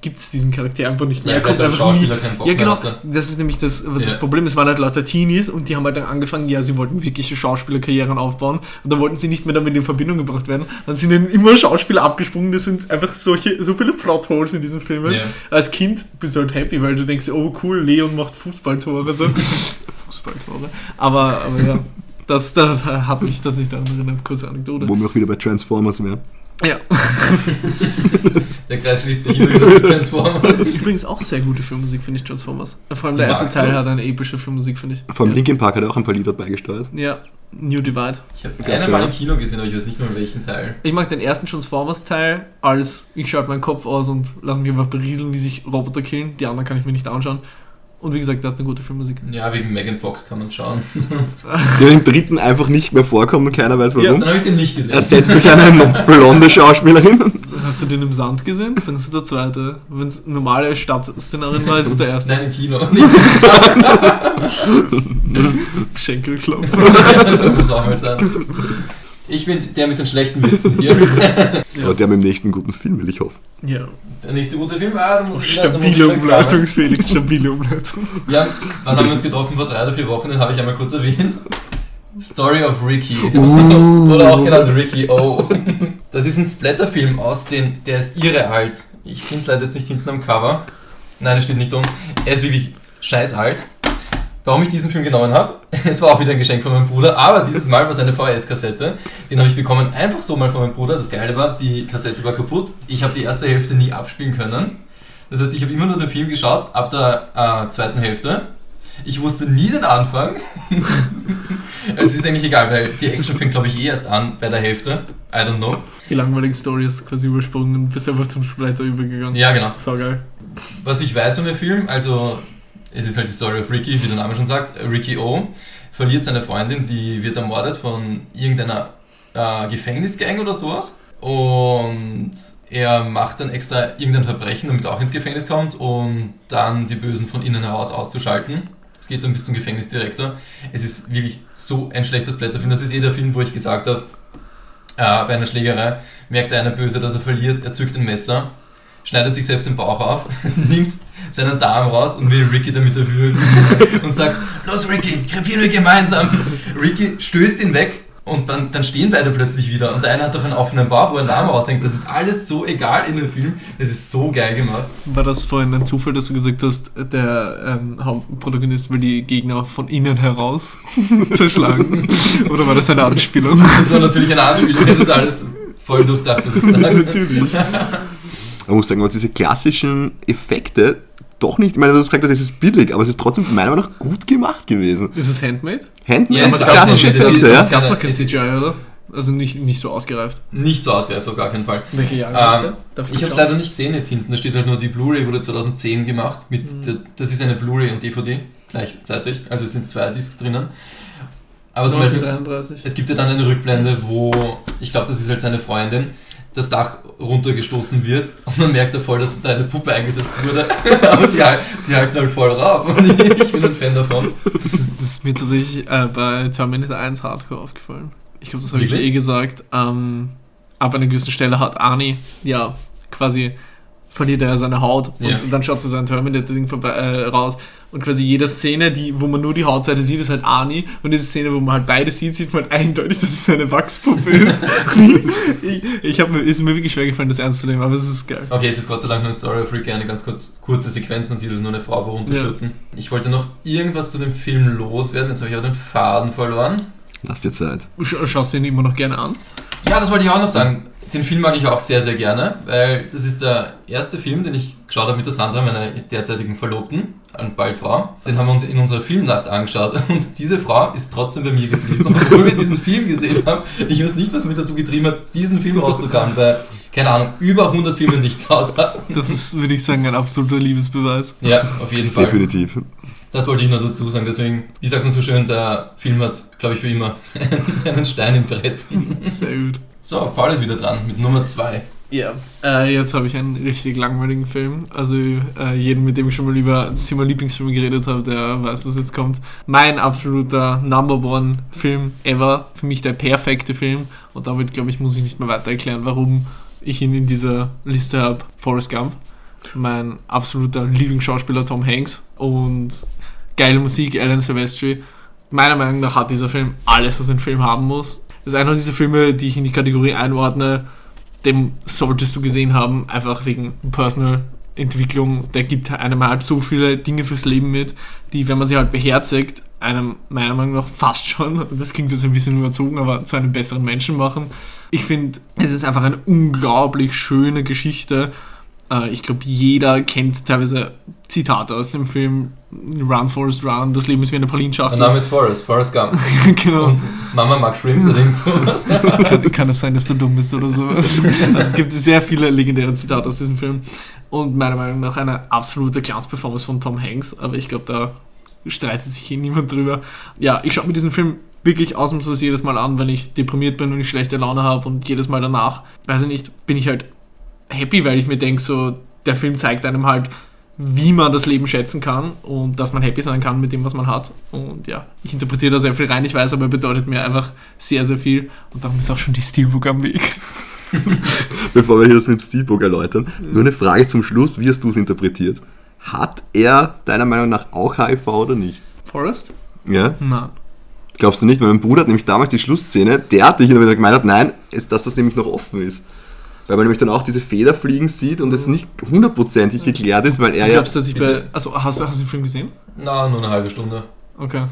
gibt es diesen Charakter einfach nicht mehr. Ja, er kommt einfach nie. Ja, genau. Das ist nämlich das, das Ja. Problem. Es waren halt lauter Teenies und die haben halt dann angefangen, ja, sie wollten wirkliche Schauspielerkarrieren aufbauen und da wollten sie nicht mehr damit in Verbindung gebracht werden. Dann sind ihnen immer Schauspieler abgesprungen. Das sind einfach solche, so viele Plotholes in diesen Filmen. Ja. Als Kind bist du halt happy, weil du denkst, oh cool, Leon macht Fußballtore. So. (laughs) Fußballtore. Aber, aber ja, das, das hat mich, dass ich daran erinnert. Kurze Anekdote. Wo wir auch wieder bei Transformers wären. Ja. (laughs) Der Kreis schließt sich immer wieder zu Transformers. Das ist übrigens auch sehr gute Filmmusik, finde ich, Transformers. Vor allem Die der erste Teil hat eine epische Filmmusik, finde ich. Vom ja. Linkin Park hat er auch ein paar Lieder beigesteuert. Ja, New Divide. Ich habe Ganz einen mal genau. im Kino gesehen, aber ich weiß nicht mehr in welchen Teil. Ich mag den ersten Transformers-Teil, als ich schalte meinen Kopf aus und lasse mich einfach berieseln, wie sich Roboter killen. Die anderen kann ich mir nicht anschauen. Und wie gesagt, der hat eine gute Filmmusik. Ja, wegen Megan Fox kann man schauen. (laughs) Der im dritten einfach nicht mehr vorkommt und keiner weiß ja, warum. dann habe ich den nicht gesehen. Ersetzt durch eine (laughs) blonde Schauspielerin. Hast du den im Sand gesehen? Dann ist es der zweite. Wenn es normale Stadtszenarin war, ist es der (laughs) erste. Nein, im Kino. Schenkelklopfer. das muss auch mal sein. Ich bin der mit den schlechten Witzen (laughs) hier. Aber der mit dem nächsten guten Film, will ich hoffen. Ja. Der nächste gute Film, ah, da muss muss ich Stabile Umleitung. Felix, stabile (laughs) Umleitung. Haben, wann haben wir uns getroffen? Vor drei oder vier Wochen, den habe ich einmal kurz erwähnt. Story of Ricky. Uh. Oder auch genannt Ricky O. Das ist ein Splatterfilm aus den, der ist irre alt. Ich finde es leider jetzt nicht hinten am Cover. Nein, es steht nicht um. Er ist wirklich scheiß alt. Warum ich diesen Film genommen habe, (laughs) es war auch wieder ein Geschenk von meinem Bruder, aber dieses Mal war es eine VHS-Kassette. Den habe ich bekommen, einfach so mal von meinem Bruder. Das Geile war, die Kassette war kaputt. Ich habe die erste Hälfte nie abspielen können. Das heißt, ich habe immer nur den Film geschaut, ab der äh, zweiten Hälfte. Ich wusste nie den Anfang. (laughs) es ist eigentlich egal, weil die Action fängt, glaube ich, eh erst an bei der Hälfte. I don't know. Die langweilige Story ist quasi übersprungen und bist einfach zum Splatter übergegangen. Ja, genau. So geil. Was ich weiß von dem Film, also es ist halt die Story of Ricky, wie der Name schon sagt. Ricky O verliert seine Freundin, die wird ermordet von irgendeiner äh, Gefängnisgang oder sowas. Und er macht dann extra irgendein Verbrechen, damit er auch ins Gefängnis kommt, um dann die Bösen von innen heraus auszuschalten. Es geht dann bis zum Gefängnisdirektor. Es ist wirklich so ein schlechter Splatterfilm. Das ist eh der Film, wo ich gesagt habe, äh, bei einer Schlägerei merkt der eine Böse, dass er verliert, er zückt ein Messer, schneidet sich selbst den Bauch auf, (laughs) nimmt seinen Darm raus und will Ricky damit erwürgen (laughs) und sagt, los Ricky, krepieren wir gemeinsam. Ricky stößt ihn weg und dann, dann stehen beide plötzlich wieder und der eine hat doch einen offenen Bauch, wo ein Darm raushängt. Das ist alles so egal in dem Film. Das ist so geil gemacht. War das vorhin ein Zufall, dass du gesagt hast, der ähm, Hauptprotagonist will die Gegner von innen heraus (laughs) zerschlagen? Oder war das eine Anspielung? Das war natürlich eine Anspielung. Das ist alles voll durchdacht, was ich sage. Natürlich. Man muss sagen, was diese klassischen Effekte doch nicht, ich meine, du hast gesagt, das ist billig, aber es ist trotzdem meiner Meinung nach gut gemacht gewesen. Ist es Handmade? Handmade, Ja, aber es es ist klassische es Effekte, es ja. ist- Gab noch kein es- CGI, oder? Also nicht, nicht so ausgereift. Nicht so ausgereift, auf gar keinen Fall. Welche Jahre Ähm, Darf ich habe es leider nicht gesehen jetzt hinten. Da steht halt nur, die Blu-ray wurde 2010 gemacht. Mit Mhm. der, das ist eine Blu-ray und DVD gleichzeitig. Also es sind zwei Discs drinnen. Aber zum Beispiel, 1933. es gibt ja dann eine Rückblende, wo, ich glaube, das ist halt seine Freundin, das Dach runtergestoßen wird und man merkt ja voll, dass da eine Puppe eingesetzt wurde. (laughs) Aber sie, sie halten halt voll drauf und ich, ich bin ein Fan davon. Das ist, das ist mir tatsächlich äh, bei Terminator 1 Hardcore aufgefallen. Ich glaube, das habe ich dir eh gesagt. Ähm, ab einer gewissen Stelle hat Arnie ja quasi verliert er seine Haut und Ja. dann schaut so sein Terminator-Ding vorbei, äh, raus. Und quasi jede Szene, die, wo man nur die Hautseite sieht, ist halt Arnie. Und diese Szene, wo man halt beide sieht, sieht man halt eindeutig, dass es eine Wachspuppe ist. (laughs) ich ich habe mir, ist mir wirklich schwer gefallen, das ernst zu nehmen, aber es ist geil. Okay, es ist Gott sei Dank nur eine Story of Ricky, eine ganz kurz, kurze Sequenz, man sieht halt nur eine Frau wo runterstürzen. Ich wollte noch irgendwas zu dem Film loswerden, jetzt habe ich aber den Faden verloren. Lass dir Zeit. Sch schaust du ihn immer noch gerne an? Ja, das wollte ich auch noch sagen. Den Film mag ich auch sehr, sehr gerne, weil das ist der erste Film, den ich geschaut habe mit der Sandra, meiner derzeitigen Verlobten und bald Frau. Den haben wir uns in unserer Filmnacht angeschaut (laughs) und diese Frau ist trotzdem bei mir geblieben, (laughs) obwohl wir diesen Film gesehen haben. Ich weiß nicht, was mich dazu getrieben hat, diesen Film rauszukramen, weil, keine Ahnung, über 100 Filme nicht zu Hause habe. Das ist, würde ich sagen, ein absoluter Liebesbeweis. Ja, auf jeden Fall. Definitiv. Das wollte ich noch dazu sagen. Deswegen, wie sagt man so schön, der Film hat, glaube ich, für immer (laughs) einen Stein im Brett. Sehr gut. So, Paul ist wieder dran mit Nummer 2. Ja, äh, jetzt habe ich einen richtig langweiligen Film. Also äh, jeden, mit dem ich schon mal über das Thema Lieblingsfilme geredet habe, der weiß, was jetzt kommt. Mein absoluter Number One Film ever. Für mich der perfekte Film. Und damit, glaube ich, muss ich nicht mehr weiter erklären, warum ich ihn in dieser Liste habe. Forrest Gump. Mein absoluter Lieblingsschauspieler Tom Hanks. Und geile Musik, Alan Silvestri. Meiner Meinung nach hat dieser Film alles, was ein Film haben muss. Das ist einer dieser Filme, die ich in die Kategorie einordne, dem solltest du gesehen haben, einfach wegen Personal Entwicklung. Der gibt einem halt so viele Dinge fürs Leben mit, die, wenn man sie halt beherzigt, einem meiner Meinung nach fast schon, das klingt jetzt ein bisschen überzogen, aber zu einem besseren Menschen machen. Ich finde, es ist einfach eine unglaublich schöne Geschichte. Äh, Ich glaube, jeder kennt teilweise Zitate aus dem Film Run, Forest Run, das Leben ist wie eine Mein Pralinschachtel. Name ist Forrest, Forrest Gump. (laughs) genau. Und Mama mag Shrimps oder irgend sowas. kann, kann es sein, dass du dumm bist oder sowas. (laughs) Also es gibt sehr viele legendäre Zitate aus diesem Film. Und meiner Meinung nach eine absolute Glanzperformance von Tom Hanks. Aber ich glaube, da streitet sich hier niemand drüber. Ja, ich schaue mir diesen Film wirklich ausnahmslos jedes Mal an, wenn ich deprimiert bin und ich schlechte Laune habe. Und jedes Mal danach, weiß ich nicht, bin ich halt happy, weil ich mir denke, so, der Film zeigt einem halt, wie man das Leben schätzen kann und dass man happy sein kann mit dem, was man hat. Und ja, ich interpretiere da sehr viel rein, ich weiß, aber er bedeutet mir einfach sehr, sehr viel. Und darum ist auch schon die Steelbook am Weg. (laughs) Bevor wir hier das mit dem Steelbook erläutern, nur eine Frage zum Schluss, wie hast du es interpretiert? Hat er deiner Meinung nach auch HIV oder nicht? Forrest? Ja? Nein. Glaubst du nicht? Weil mein Bruder hat nämlich damals die Schlussszene, der hat dich wieder gemeint hat, nein, ist, dass das nämlich noch offen ist. Weil man nämlich dann auch diese Feder fliegen sieht und es nicht hundertprozentig geklärt ist, weil er Du ja. glaubst, dass ich bei. Also, hast, du- hast du den Film gesehen? Na, nur eine halbe Stunde. Okay.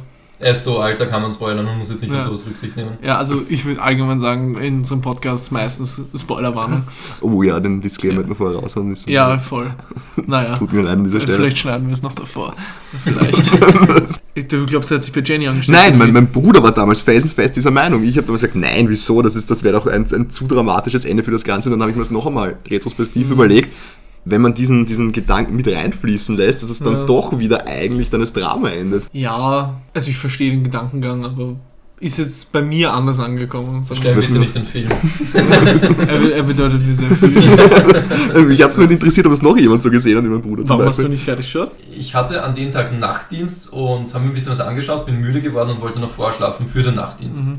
Er ist so alt, da kann man spoilern, man muss jetzt nicht Ja. auf sowas Rücksicht nehmen. Ja, also ich würde allgemein sagen, in unserem Podcast meistens Spoilerwarnung. (laughs) Oh ja, den Disclaimer hätten wir vorher raushauen müssen. Ja, voll. Naja. Tut mir leid an dieser Stelle. Vielleicht schneiden wir es noch davor. (laughs) Vielleicht. (laughs) du glaubst, er hat sich bei Jenny angestellt? Nein, mein, mein Bruder war damals felsenfest dieser Meinung. Ich habe damals gesagt, nein, wieso? Das, ist- das wäre doch ein, ein zu dramatisches Ende für das Ganze. Und dann habe ich mir das noch einmal retrospektiv Mhm. überlegt, wenn man diesen, diesen Gedanken mit reinfließen lässt, dass es dann Ja. doch wieder eigentlich dann als Drama endet. Ja, also ich verstehe den Gedankengang, aber ist jetzt bei mir anders angekommen. Stell bitte nicht den Film. (laughs) er, er bedeutet mir sehr viel. (laughs) Mich hat es nicht interessiert, ob es noch jemand so gesehen hat wie mein Bruder Warum hast du nicht fertig geschaut? Ich hatte an dem Tag Nachtdienst und habe mir ein bisschen was angeschaut, bin müde geworden und wollte noch vorschlafen für den Nachtdienst. Mhm.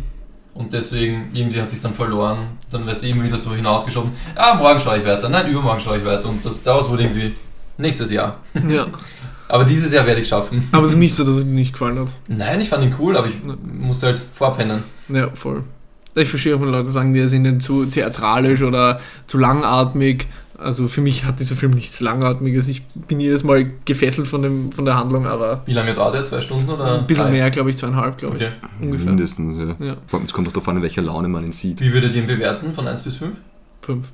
Und deswegen, irgendwie hat sich dann verloren. Dann wirst du eben wieder so hinausgeschoben. Ah, morgen schaue ich weiter. Nein, übermorgen schaue ich weiter. Und das daraus wurde irgendwie nächstes Jahr. Ja. (laughs) Aber dieses Jahr werde ich schaffen. Aber es ist nicht so, dass es dir nicht gefallen hat. Nein, ich fand ihn cool, aber ich musste halt vorpennen. Ja, voll. Ich verstehe auch, wenn Leute sagen, die sind zu theatralisch oder zu langatmig. Also für mich hat dieser Film nichts Langatmiges. Ich bin jedes Mal gefesselt von, dem, von der Handlung, aber Wie lange dauert er? Zwei Stunden oder? ein bisschen drei? mehr, glaube ich, zweieinhalb, glaube ich. Okay. Ungefähr. Mindestens, ja. Ja, Vor allem, Es kommt doch darauf an, in welcher Laune man ihn sieht. Wie würdet ihr ihn bewerten von 1 bis 5? fünf.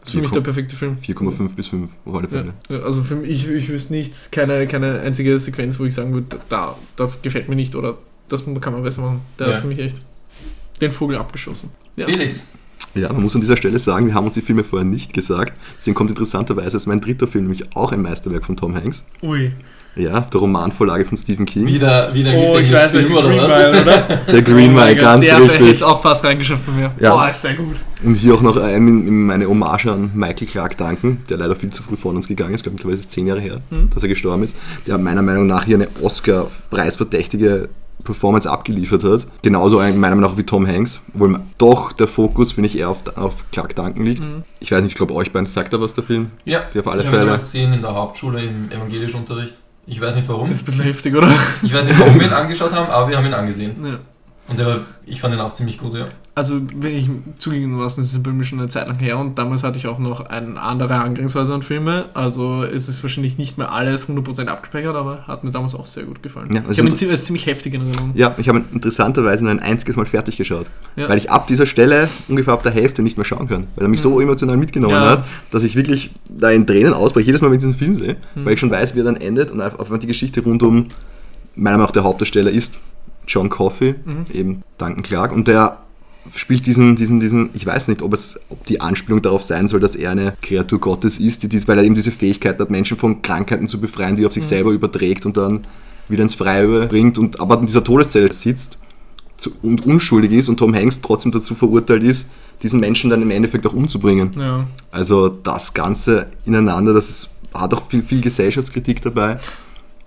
Das ist für mich der perfekte Film. 4,5 bis 5, auf alle Fälle. ja, also für mich, ich, ich wüsste nichts, keine, keine einzige Sequenz, wo ich sagen würde, da, das gefällt mir nicht oder das kann man besser machen. Der Ja. hat für mich echt den Vogel abgeschossen. Ja. Felix, Ja, man muss an dieser Stelle sagen, wir haben uns die Filme vorher nicht gesagt. Deswegen kommt interessanterweise als mein dritter Film, nämlich auch ein Meisterwerk von Tom Hanks. Ui. Ja, der Romanvorlage von Stephen King. wieder, wieder ein Oh, ich weiß nicht, oder Green was? Mile, oder? (laughs) Der Green Oh Mile, ganz der richtig. jetzt auch fast reingeschafft von mir. Ja. Boah, ist der gut. Und hier auch noch ähm, in, in meine Hommage an Michael Clark danken, der leider viel zu früh von uns gegangen ist. Ich glaube, mittlerweile ist es zehn Jahre her, Mhm. dass er gestorben ist. Der meiner Meinung nach hier eine Oscar-preisverdächtige Performance abgeliefert hat. Genauso ein- meiner Meinung nach wie Tom Hanks, obwohl doch der Fokus, finde ich, eher auf, auf Clark Duncan liegt. Mhm. Ich weiß nicht, ich glaube, euch beiden sagt er was, der Film. Ja, Die auf alle ich habe ihn damals gesehen in der Hauptschule im evangelischen Unterricht. Ich weiß nicht warum. Ist ein bisschen heftig, oder? Ich weiß nicht, warum wir ihn (laughs) angeschaut haben, aber wir haben ihn angesehen. Ja. Und der, ich fand ihn auch ziemlich gut, ja. Also, wenn ich zugegebenermaßen, das ist bei mir schon eine Zeit lang her und damals hatte ich auch noch eine andere Herangehensweise an Filme. Also, es ist wahrscheinlich nicht mehr alles 100% abgespeichert, aber hat mir damals auch sehr gut gefallen. Ja, ich habe ihn inter- zie- als ziemlich heftig in Erinnerung. Ja, ich habe ihn interessanterweise nur ein einziges Mal fertig geschaut. Ja. Weil ich ab dieser Stelle ungefähr ab der Hälfte nicht mehr schauen kann. Weil er mich so emotional mitgenommen Ja. hat, dass ich wirklich da in Tränen ausbreche, jedes Mal, wenn ich diesen Film sehe. Mhm. Weil ich schon weiß, wie er dann endet und einfach einfach die Geschichte rund um, meiner Meinung nach der Hauptdarsteller ist John Coffey, Mhm. eben Duncan Clark. Und der spielt diesen, diesen, diesen, ich weiß nicht, ob es, ob die Anspielung darauf sein soll, dass er eine Kreatur Gottes ist, die, weil er eben diese Fähigkeit hat, Menschen von Krankheiten zu befreien, die er auf sich Mhm. selber überträgt und dann wieder ins Freie bringt und aber in dieser Todeszelle sitzt zu, und unschuldig ist und Tom Hanks trotzdem dazu verurteilt ist, diesen Menschen dann im Endeffekt auch umzubringen. Ja. Also das Ganze ineinander, das ist, hat auch viel, viel Gesellschaftskritik dabei,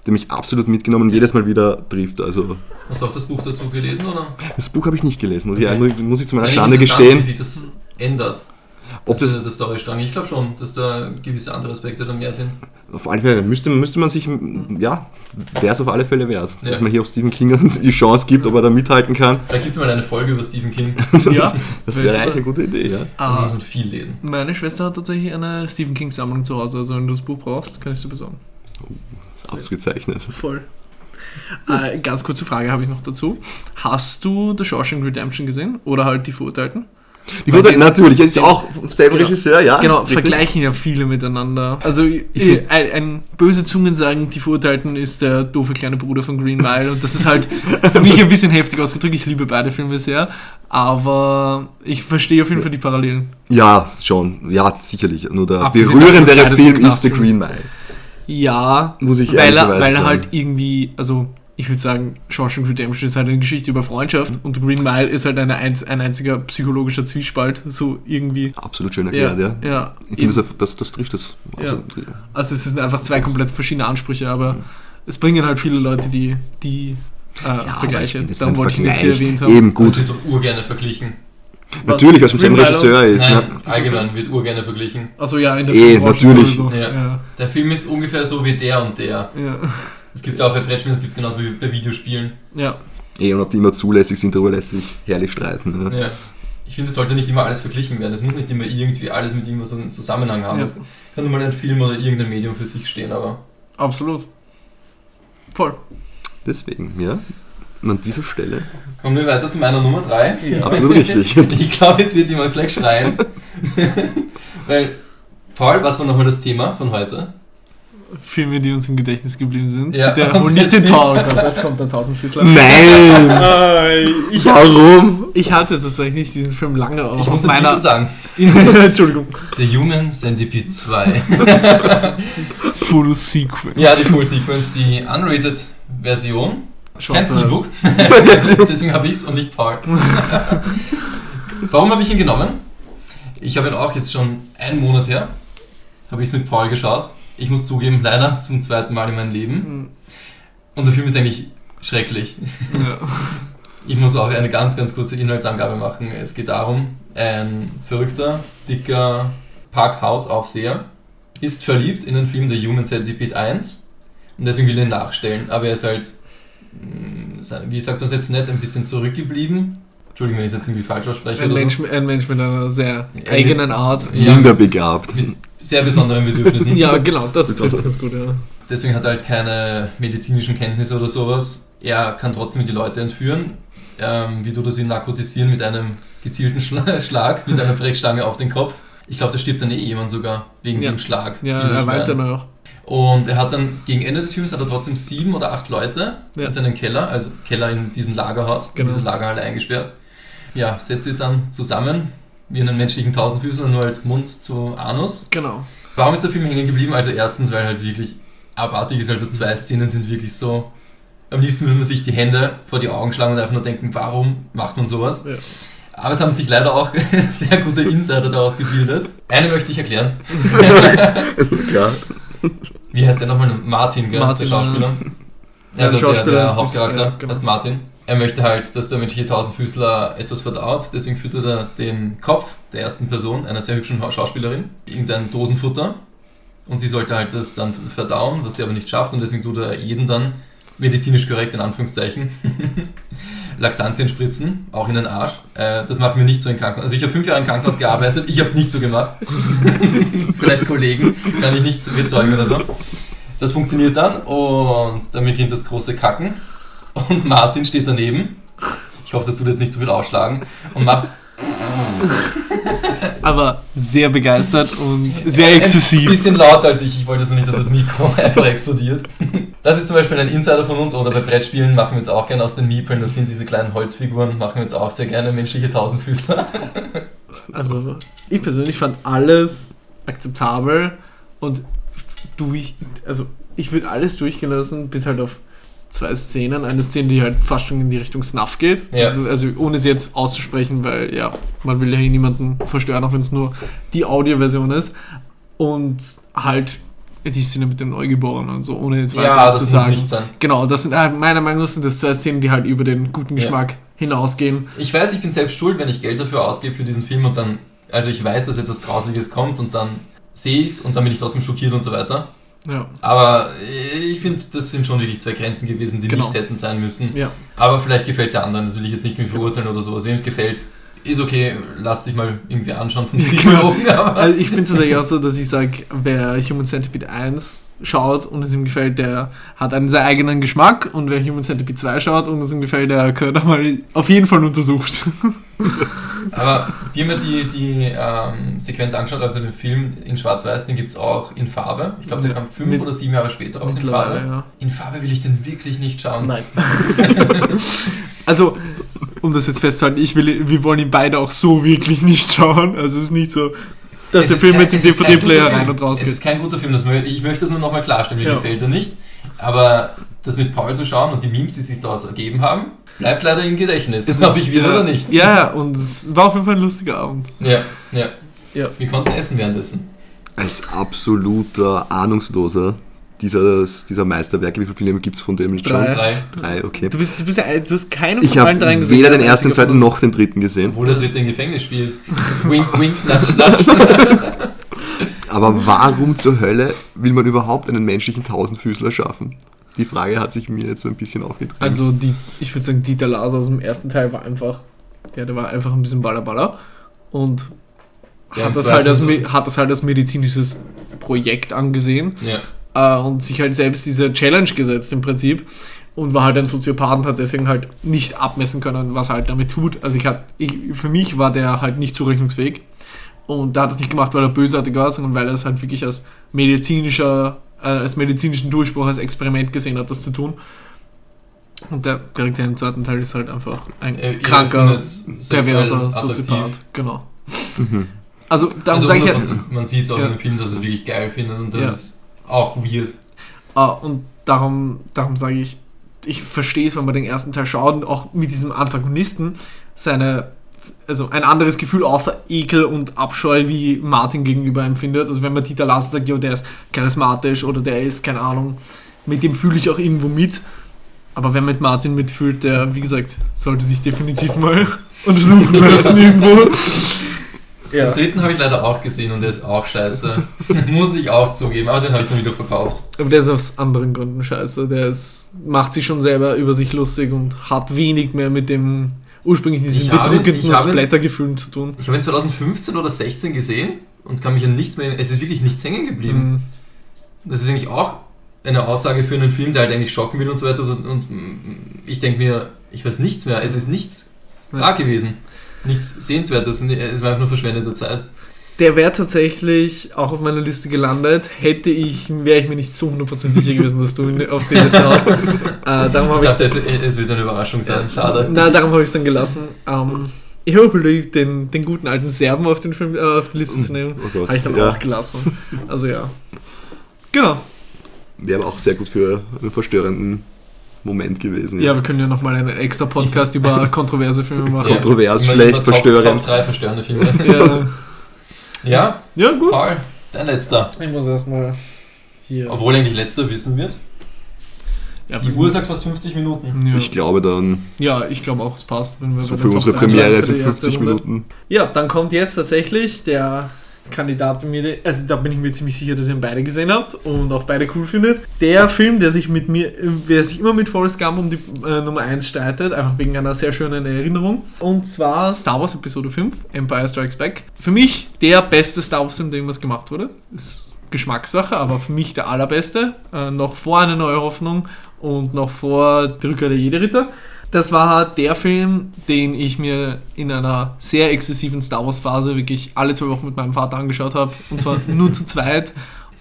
der mich absolut mitgenommen und jedes Mal wieder trifft. Also Hast du auch das Buch dazu gelesen, oder? das Buch habe ich nicht gelesen, muss, Okay. ich, muss ich zu Das meiner Schande gestehen. Wie sich das ändert. Ob das, das, der Storystrang. Ich glaube schon, dass da gewisse andere Aspekte dann mehr sind. auf alle Fälle müsste, müsste man sich, ja, wäre es auf alle Fälle wert. Ja. Dass man hier auf Stephen King (laughs) die Chance gibt, ob er da mithalten kann. Da gibt es mal eine Folge über Stephen King. (laughs) ja. Das wäre eigentlich eine gute Idee, ja. Da muss Ah, man viel lesen. meine Schwester hat tatsächlich eine Stephen King-Sammlung zu Hause. Also, wenn du das Buch brauchst, kann ich es dir besorgen. Das ist ausgezeichnet. Voll. Äh, ganz kurze Frage habe ich noch dazu. Hast du The Shawshank Redemption gesehen? Oder halt die Verurteilten? Die wurde, natürlich, ist dem- auch selber Genau. Regisseur, ja. Genau, richtig. vergleichen ja viele miteinander. Also find- ein, ein böse Zungen sagen, die Verurteilten ist der doofe kleine Bruder von Green Mile und das ist halt (laughs) für mich ein bisschen heftig ausgedrückt. Ich liebe beide Filme sehr, aber ich verstehe auf jeden Fall die Parallelen. Ja, schon, ja, sicherlich. Nur der Abgesehen berührendere Film ist The Green Mile. Ja, Muss ich weil er, weil er halt irgendwie, also ich würde sagen, Shawshank Redemption ist halt eine Geschichte über Freundschaft und The Green Mile ist halt eine, ein einziger psychologischer Zwiespalt, so irgendwie. Absolut schön Ja, erklärt, ja. ja. Ich eben. finde, das, das, das trifft das. Ja. absolut. Also es sind einfach zwei komplett verschiedene Ansprüche, aber es bringen halt viele Leute die, die äh, ich Vergleiche. das Darum wollte ich ihn jetzt hier erwähnt haben. Eben Das gut. wird doch urgerne verglichen. Natürlich, weil es mit seinem Regisseur ist. Nein, Ne? allgemein wird urgerne verglichen. Also ja, in der Eh, Filmbranche natürlich. Ja. Ja. Der Film ist ungefähr so wie der und der. Ja. Das gibt es ja auch bei Brettspielen, das gibt es genauso wie bei Videospielen. ja. Eh, und ob die immer zulässig sind, darüber lässt sich herrlich streiten. Ne? Ja. Ich finde, es sollte nicht immer alles verglichen werden. Es muss nicht immer irgendwie alles mit irgendwas einen Zusammenhang haben. Ja. Es kann nur mal ein Film oder irgendein Medium für sich stehen, aber Absolut. Voll. Deswegen, ja. Und an dieser Stelle. kommen wir weiter zu meiner Nummer 3. Absolut (laughs) richtig. Ich glaube, jetzt wird jemand gleich schreien. (laughs) Weil, Paul, was war nochmal das Thema von heute? Filme, die uns im Gedächtnis geblieben sind. Ja, Der hol nicht den Gott, das kommt der Tausendfüßler. (laughs) Nein! ich, Warum? ich hatte tatsächlich diesen Film lange auch Ich auf muss meiner... Titel sagen. Entschuldigung. The Human Centipede 2. Full Sequence. ja, die Full Sequence, die unrated Version. Kennst du (laughs) (laughs) deswegen habe ich es und nicht Paul. (laughs) Warum habe ich ihn genommen? Ich habe ihn auch jetzt schon einen Monat her, habe ich es mit Paul geschaut. Ich muss zugeben, leider zum zweiten Mal in meinem Leben. Hm, Und der Film ist eigentlich schrecklich. Ja. Ich muss auch eine ganz, ganz kurze Inhaltsangabe machen. Es geht darum, ein verrückter, dicker Parkhausaufseher ist verliebt in den Film The Human Centipede 1 und deswegen will er ihn nachstellen. Aber er ist halt, wie sagt man es jetzt nicht, ein bisschen zurückgeblieben. Entschuldigung, wenn ich es jetzt irgendwie falsch ausspreche Ein, oder Mensch, so. ein Mensch mit einer sehr Ja, eigenen Art. Ja, Minder mit- begabt. Mit sehr besonderen Bedürfnissen. (laughs) Ja, genau, das trifft ganz gut, ja. Deswegen hat er halt keine medizinischen Kenntnisse oder sowas. Er kann trotzdem die Leute entführen. Ähm, wie du das ihn narkotisieren mit einem gezielten Schla (laughs) Schlag, mit einer Brechstange auf den Kopf. Ich glaube, da stirbt dann eh jemand sogar wegen Ja. dem Schlag. Ja, er weint dann auch. Und er hat dann gegen Ende des Films hat er trotzdem sieben oder acht Leute Ja. in seinem Keller, also Keller in diesem Lagerhaus, Genau. in diese Lagerhalle eingesperrt. Ja, setzt sie dann zusammen, wie einen menschlichen Tausendfüßler, nur halt Mund zu Anus. Genau. Warum ist der Film hängen geblieben? Also erstens, weil halt wirklich abartig ist, also zwei Szenen sind wirklich so. Am liebsten würde man sich die Hände vor die Augen schlagen und einfach nur denken, warum macht man sowas? Ja. Aber es haben sich leider auch (laughs) sehr gute Insider daraus gebildet. Eine möchte ich erklären. (laughs) Klar. (laughs) Wie heißt der nochmal? Martin, gell? Martin, der Schauspieler. Ja, (laughs) Also der der, Schauspieler der Hauptcharakter ja, genau. heißt Martin. Er möchte halt, dass der menschliche Tausendfüßler etwas verdaut, deswegen füttert er den Kopf der ersten Person, einer sehr hübschen Schauspielerin, irgendein Dosenfutter und sie sollte halt das dann verdauen, was sie aber nicht schafft und deswegen tut er jeden dann medizinisch korrekt in Anführungszeichen (laughs) Laxantien spritzen, auch in den Arsch. Äh, das machen wir nicht so in Krankenhaus. Also ich habe fünf Jahre im Krankenhaus gearbeitet, ich habe es nicht so gemacht. (laughs) Vielleicht Kollegen, kann ich nicht bezeugen oder so. Das funktioniert dann und dann beginnt das große Kacken und Martin steht daneben. Ich hoffe, das tut jetzt nicht zu viel ausschlagen und macht (laughs) Aber sehr begeistert und sehr Ein exzessiv. bisschen lauter als ich. Ich wollte so nicht, dass das Mikro (laughs) einfach explodiert. Das ist zum Beispiel ein Insider von uns oder bei Brettspielen machen wir jetzt auch gerne aus den Miepeln, das sind diese kleinen Holzfiguren, machen wir jetzt auch sehr gerne menschliche Tausendfüßler. (laughs) Also, ich persönlich fand alles akzeptabel und durch, also ich würde alles durchgehen lassen, bis halt auf zwei Szenen. Eine Szene, die halt fast schon in die Richtung Snuff geht. Ja. Also ohne sie jetzt auszusprechen, weil ja, man will ja hier niemanden verstören, auch wenn es nur die Audioversion ist. Und halt die Szene mit dem Neugeborenen und so, ohne jetzt weiter Ja, das zu muss sagen. nicht sein. Genau, das sind äh, meiner Meinung nach sind das zwei Szenen, die halt über den guten Ja. Geschmack hinausgehen. Ich weiß, ich bin selbst schuld, wenn ich Geld dafür ausgebe für diesen Film und dann, also ich weiß, dass etwas Grausliches kommt und dann sehe ich es und dann bin ich trotzdem schockiert und so weiter. Ja. Aber ich finde, das sind schon wirklich zwei Grenzen gewesen, die Genau. nicht hätten sein müssen. Ja. Aber vielleicht gefällt es ja anderen, das will ich jetzt nicht mehr verurteilen oder sowas. Wem es gefällt, ist okay, lass dich mal irgendwie anschauen vom. (laughs) Psychologen. Also ich bin tatsächlich auch so, dass ich sage, wer Human Centipede 1 schaut und es ihm gefällt, der hat einen sehr eigenen Geschmack und wer Human Centipede 2 schaut und es ihm gefällt, der gehört einmal auf jeden Fall untersucht. (laughs) Aber wir haben ja die, die ähm, Sequenz angeschaut, also den Film in Schwarz-Weiß, den gibt es auch in Farbe. Ich glaube, der kam fünf Mit- oder sieben Jahre später raus in Farbe. ja. In Farbe will ich den wirklich nicht schauen. Nein. (laughs) also, um das jetzt festzuhalten, ich will, wir wollen ihn beide auch so wirklich nicht schauen. Also es ist nicht so, dass Es der ist Film kein- jetzt im ist DVD-Player rein und raus Es ist geht. kein guter Film, das mö ich möchte das nur nochmal klarstellen, mir Ja. gefällt er nicht. Aber das mit Paul zu schauen und die Memes, die sich daraus ergeben haben, bleibt leider im Gedächtnis. Ob (laughs) ist- ich will ja, oder nicht. Ja, ja, und es war auf jeden Fall ein lustiger Abend. Ja, ja. Ja. Wir konnten essen währenddessen. Als absoluter Ahnungsloser dieser, dieser Meisterwerke, wie viele Filme gibt es von dem schon? Drei. Drei. Drei, okay. Du, bist, du, bist der, du hast keinen Ich von habe allen dreien gesehen. weder der den ist ersten, zweiten noch den dritten gesehen. Obwohl der dritte im Gefängnis spielt. (laughs) wink, wink, nudge, nudge. (laughs) Aber warum zur Hölle will man überhaupt einen menschlichen Tausendfüßler schaffen? Die Frage hat sich mir jetzt so ein bisschen aufgedrängt. Also, die, ich würde sagen, Dieter Lars aus dem ersten Teil war einfach, ja, der war einfach ein bisschen ballerballer und Ja, hat, das halt als, hat das halt als medizinisches Projekt angesehen Ja. Äh, und sich halt selbst diese Challenge gesetzt im Prinzip und war halt ein Soziopath und hat deswegen halt nicht abmessen können, was er halt damit tut. Also ich hat, ich, für mich war der halt nicht zurechnungsfähig und der hat es nicht gemacht, weil er bösartig war, sondern weil er es halt wirklich als medizinischer, äh, als medizinischen Durchbruch, als Experiment gesehen hat, das zu tun. Und der Charakter im zweiten Teil ist halt einfach ein Äh, kranker, perverser. Soziopath. Genau. Mhm. Also darum Also sage ich 100%. man sieht es auch Ja. in dem Film, dass es wirklich geil findet und das Ja. ist auch weird. Ah, und darum, darum sage ich, ich verstehe es, wenn man den ersten Teil schaut und auch mit diesem Antagonisten seine, also ein anderes Gefühl außer Ekel und Abscheu wie Martin gegenüber empfindet. Also wenn man Dieter Lass sagt, ja, der ist charismatisch oder der ist, keine Ahnung, mit dem fühle ich auch irgendwo mit. Aber wer mit Martin mitfühlt, der, wie gesagt, sollte sich definitiv mal (laughs) untersuchen lassen irgendwo. Ja. Den dritten habe ich leider auch gesehen und der ist auch scheiße. (laughs) Muss ich auch zugeben, aber den habe ich dann wieder verkauft. Aber der ist aus anderen Gründen scheiße. Der ist, macht sich schon selber über sich lustig und hat wenig mehr mit dem ursprünglich Ich diesen habe- bedrückenden Splatter-Gefühlen zu tun. Ich habe ihn 2015 oder 16 gesehen und kann mich an nichts mehr. Es ist wirklich nichts hängen geblieben. Mhm. Das ist eigentlich auch eine Aussage für einen Film, der halt eigentlich schocken will und so weiter. Und, und ich denke mir, ich weiß nichts mehr. Es ist nichts Ja. da gewesen. Nichts Sehenswertes. Es war einfach nur verschwendete Zeit. Der wäre tatsächlich auch auf meiner Liste gelandet. Hätte ich, wäre ich mir nicht zu 100% sicher gewesen, dass du ihn auf die Liste hast. (laughs) Äh, darum Ich dachte, es, es wird eine Überraschung sein. Schade. Na, darum habe ich es dann gelassen. Ähm, ich habe überlegt, den, den guten alten Serben auf, den Film, äh, auf die Liste zu nehmen. Oh. Habe ich dann Ja. auch gelassen. Also ja. Genau. Wäre aber auch sehr gut für einen verstörenden Moment gewesen. Ja, wir können ja nochmal einen extra Podcast über (laughs) kontroverse Filme machen. Kontrovers, immer- schlecht, Top- verstörend. Top 3 verstörende Filme. Ja, (laughs) ja, ja gut. Paul, dein letzter. Ich muss erstmal hier. Obwohl eigentlich letzter wissen wird. ja, Die Uhr sagt fast 50 Minuten. Ja. Ich glaube dann, ja, ich glaube auch, es passt. Wenn wir so für unsere Top drei Premiere sind die erste 50 Runde. Minuten. Ja, dann kommt jetzt tatsächlich der Kandidat bei mir, also da bin ich mir ziemlich sicher, dass ihr ihn beide gesehen habt und auch beide cool findet. Der Film, der sich mit mir, der sich immer mit Forrest Gump um die äh, Nummer 1 streitet, einfach wegen einer sehr schönen Erinnerung. Und zwar Star Wars Episode 5, Empire Strikes Back. Für mich der beste Star Wars Film, der irgendwas gemacht wurde. Ist Geschmackssache, aber für mich der allerbeste. Äh, noch vor einer neue Hoffnung und noch vor Die Rückkehr der Jedi-Ritter. Das war der Film, den ich mir in einer sehr exzessiven Star Wars Phase wirklich alle zwei Wochen mit meinem Vater angeschaut habe. Und zwar (laughs) nur zu zweit.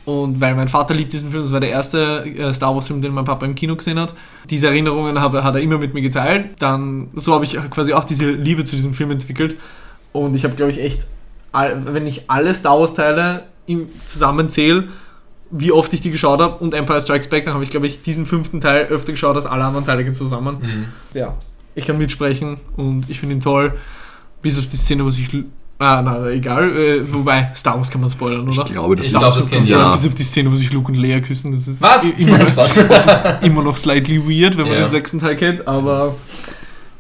Und weil mein Vater liebt diesen Film, das war der erste äh, Star Wars Film, den mein Papa im Kino gesehen hat. Diese Erinnerungen hat er immer mit mir geteilt. Dann, so habe ich quasi auch diese Liebe zu diesem Film entwickelt. Und ich habe, glaube ich, echt, wenn ich alle Star Wars Teile im- zusammenzähle, wie oft ich die geschaut habe und Empire Strikes Back, dann habe ich, glaube ich, diesen fünften Teil öfter geschaut als alle anderen Teile zusammen. Mhm. Ja, ich kann mitsprechen und ich finde ihn toll. Bis auf die Szene, wo sich. Ah, nein, egal. Äh, wobei, Star Wars kann man spoilern, oder? Ich glaube, das Ich ist glaube, das kennt ja. ja. Bis auf die Szene, wo sich Luke und Leia küssen. Das ist Was? immer, (laughs) Spaß. immer noch slightly weird, wenn man Ja. den sechsten Teil kennt, aber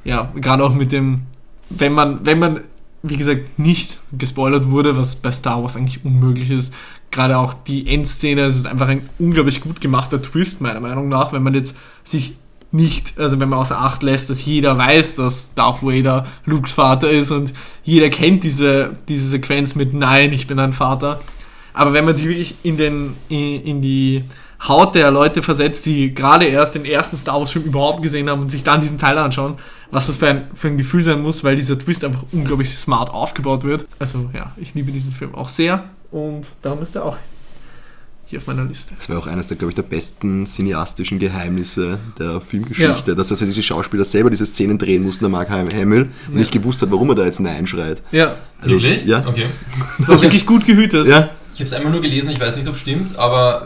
ja, gerade auch mit dem, wenn man, wenn man, wie gesagt, nicht gespoilert wurde, was bei Star Wars eigentlich unmöglich ist, gerade auch die Endszene, es ist einfach ein unglaublich gut gemachter Twist, meiner Meinung nach, wenn man jetzt sich nicht, also wenn man außer Acht lässt, dass jeder weiß, dass Darth Vader Lukes Vater ist und jeder kennt diese, diese Sequenz mit Nein, ich bin ein Vater. Aber wenn man sich wirklich in, den, in, in die Haut der Leute versetzt, die gerade erst den ersten Star Wars Film überhaupt gesehen haben und sich dann diesen Teil anschauen, was das für ein, für ein Gefühl sein muss, weil dieser Twist einfach unglaublich smart aufgebaut wird. Also ja, ich liebe diesen Film auch sehr und darum ist er auch hier auf meiner Liste. Das war auch eines der, glaube ich, der besten cineastischen Geheimnisse der Filmgeschichte, Ja. dass also diese Schauspieler selber diese Szenen drehen mussten, der Mark Hamill, und Ja. nicht gewusst hat, warum er da jetzt Nein schreit. Ja, Also, Wirklich? Ja. Okay. das war wirklich gut gehütet. Ja, Ich habe es einmal nur gelesen, ich weiß nicht, ob es stimmt, aber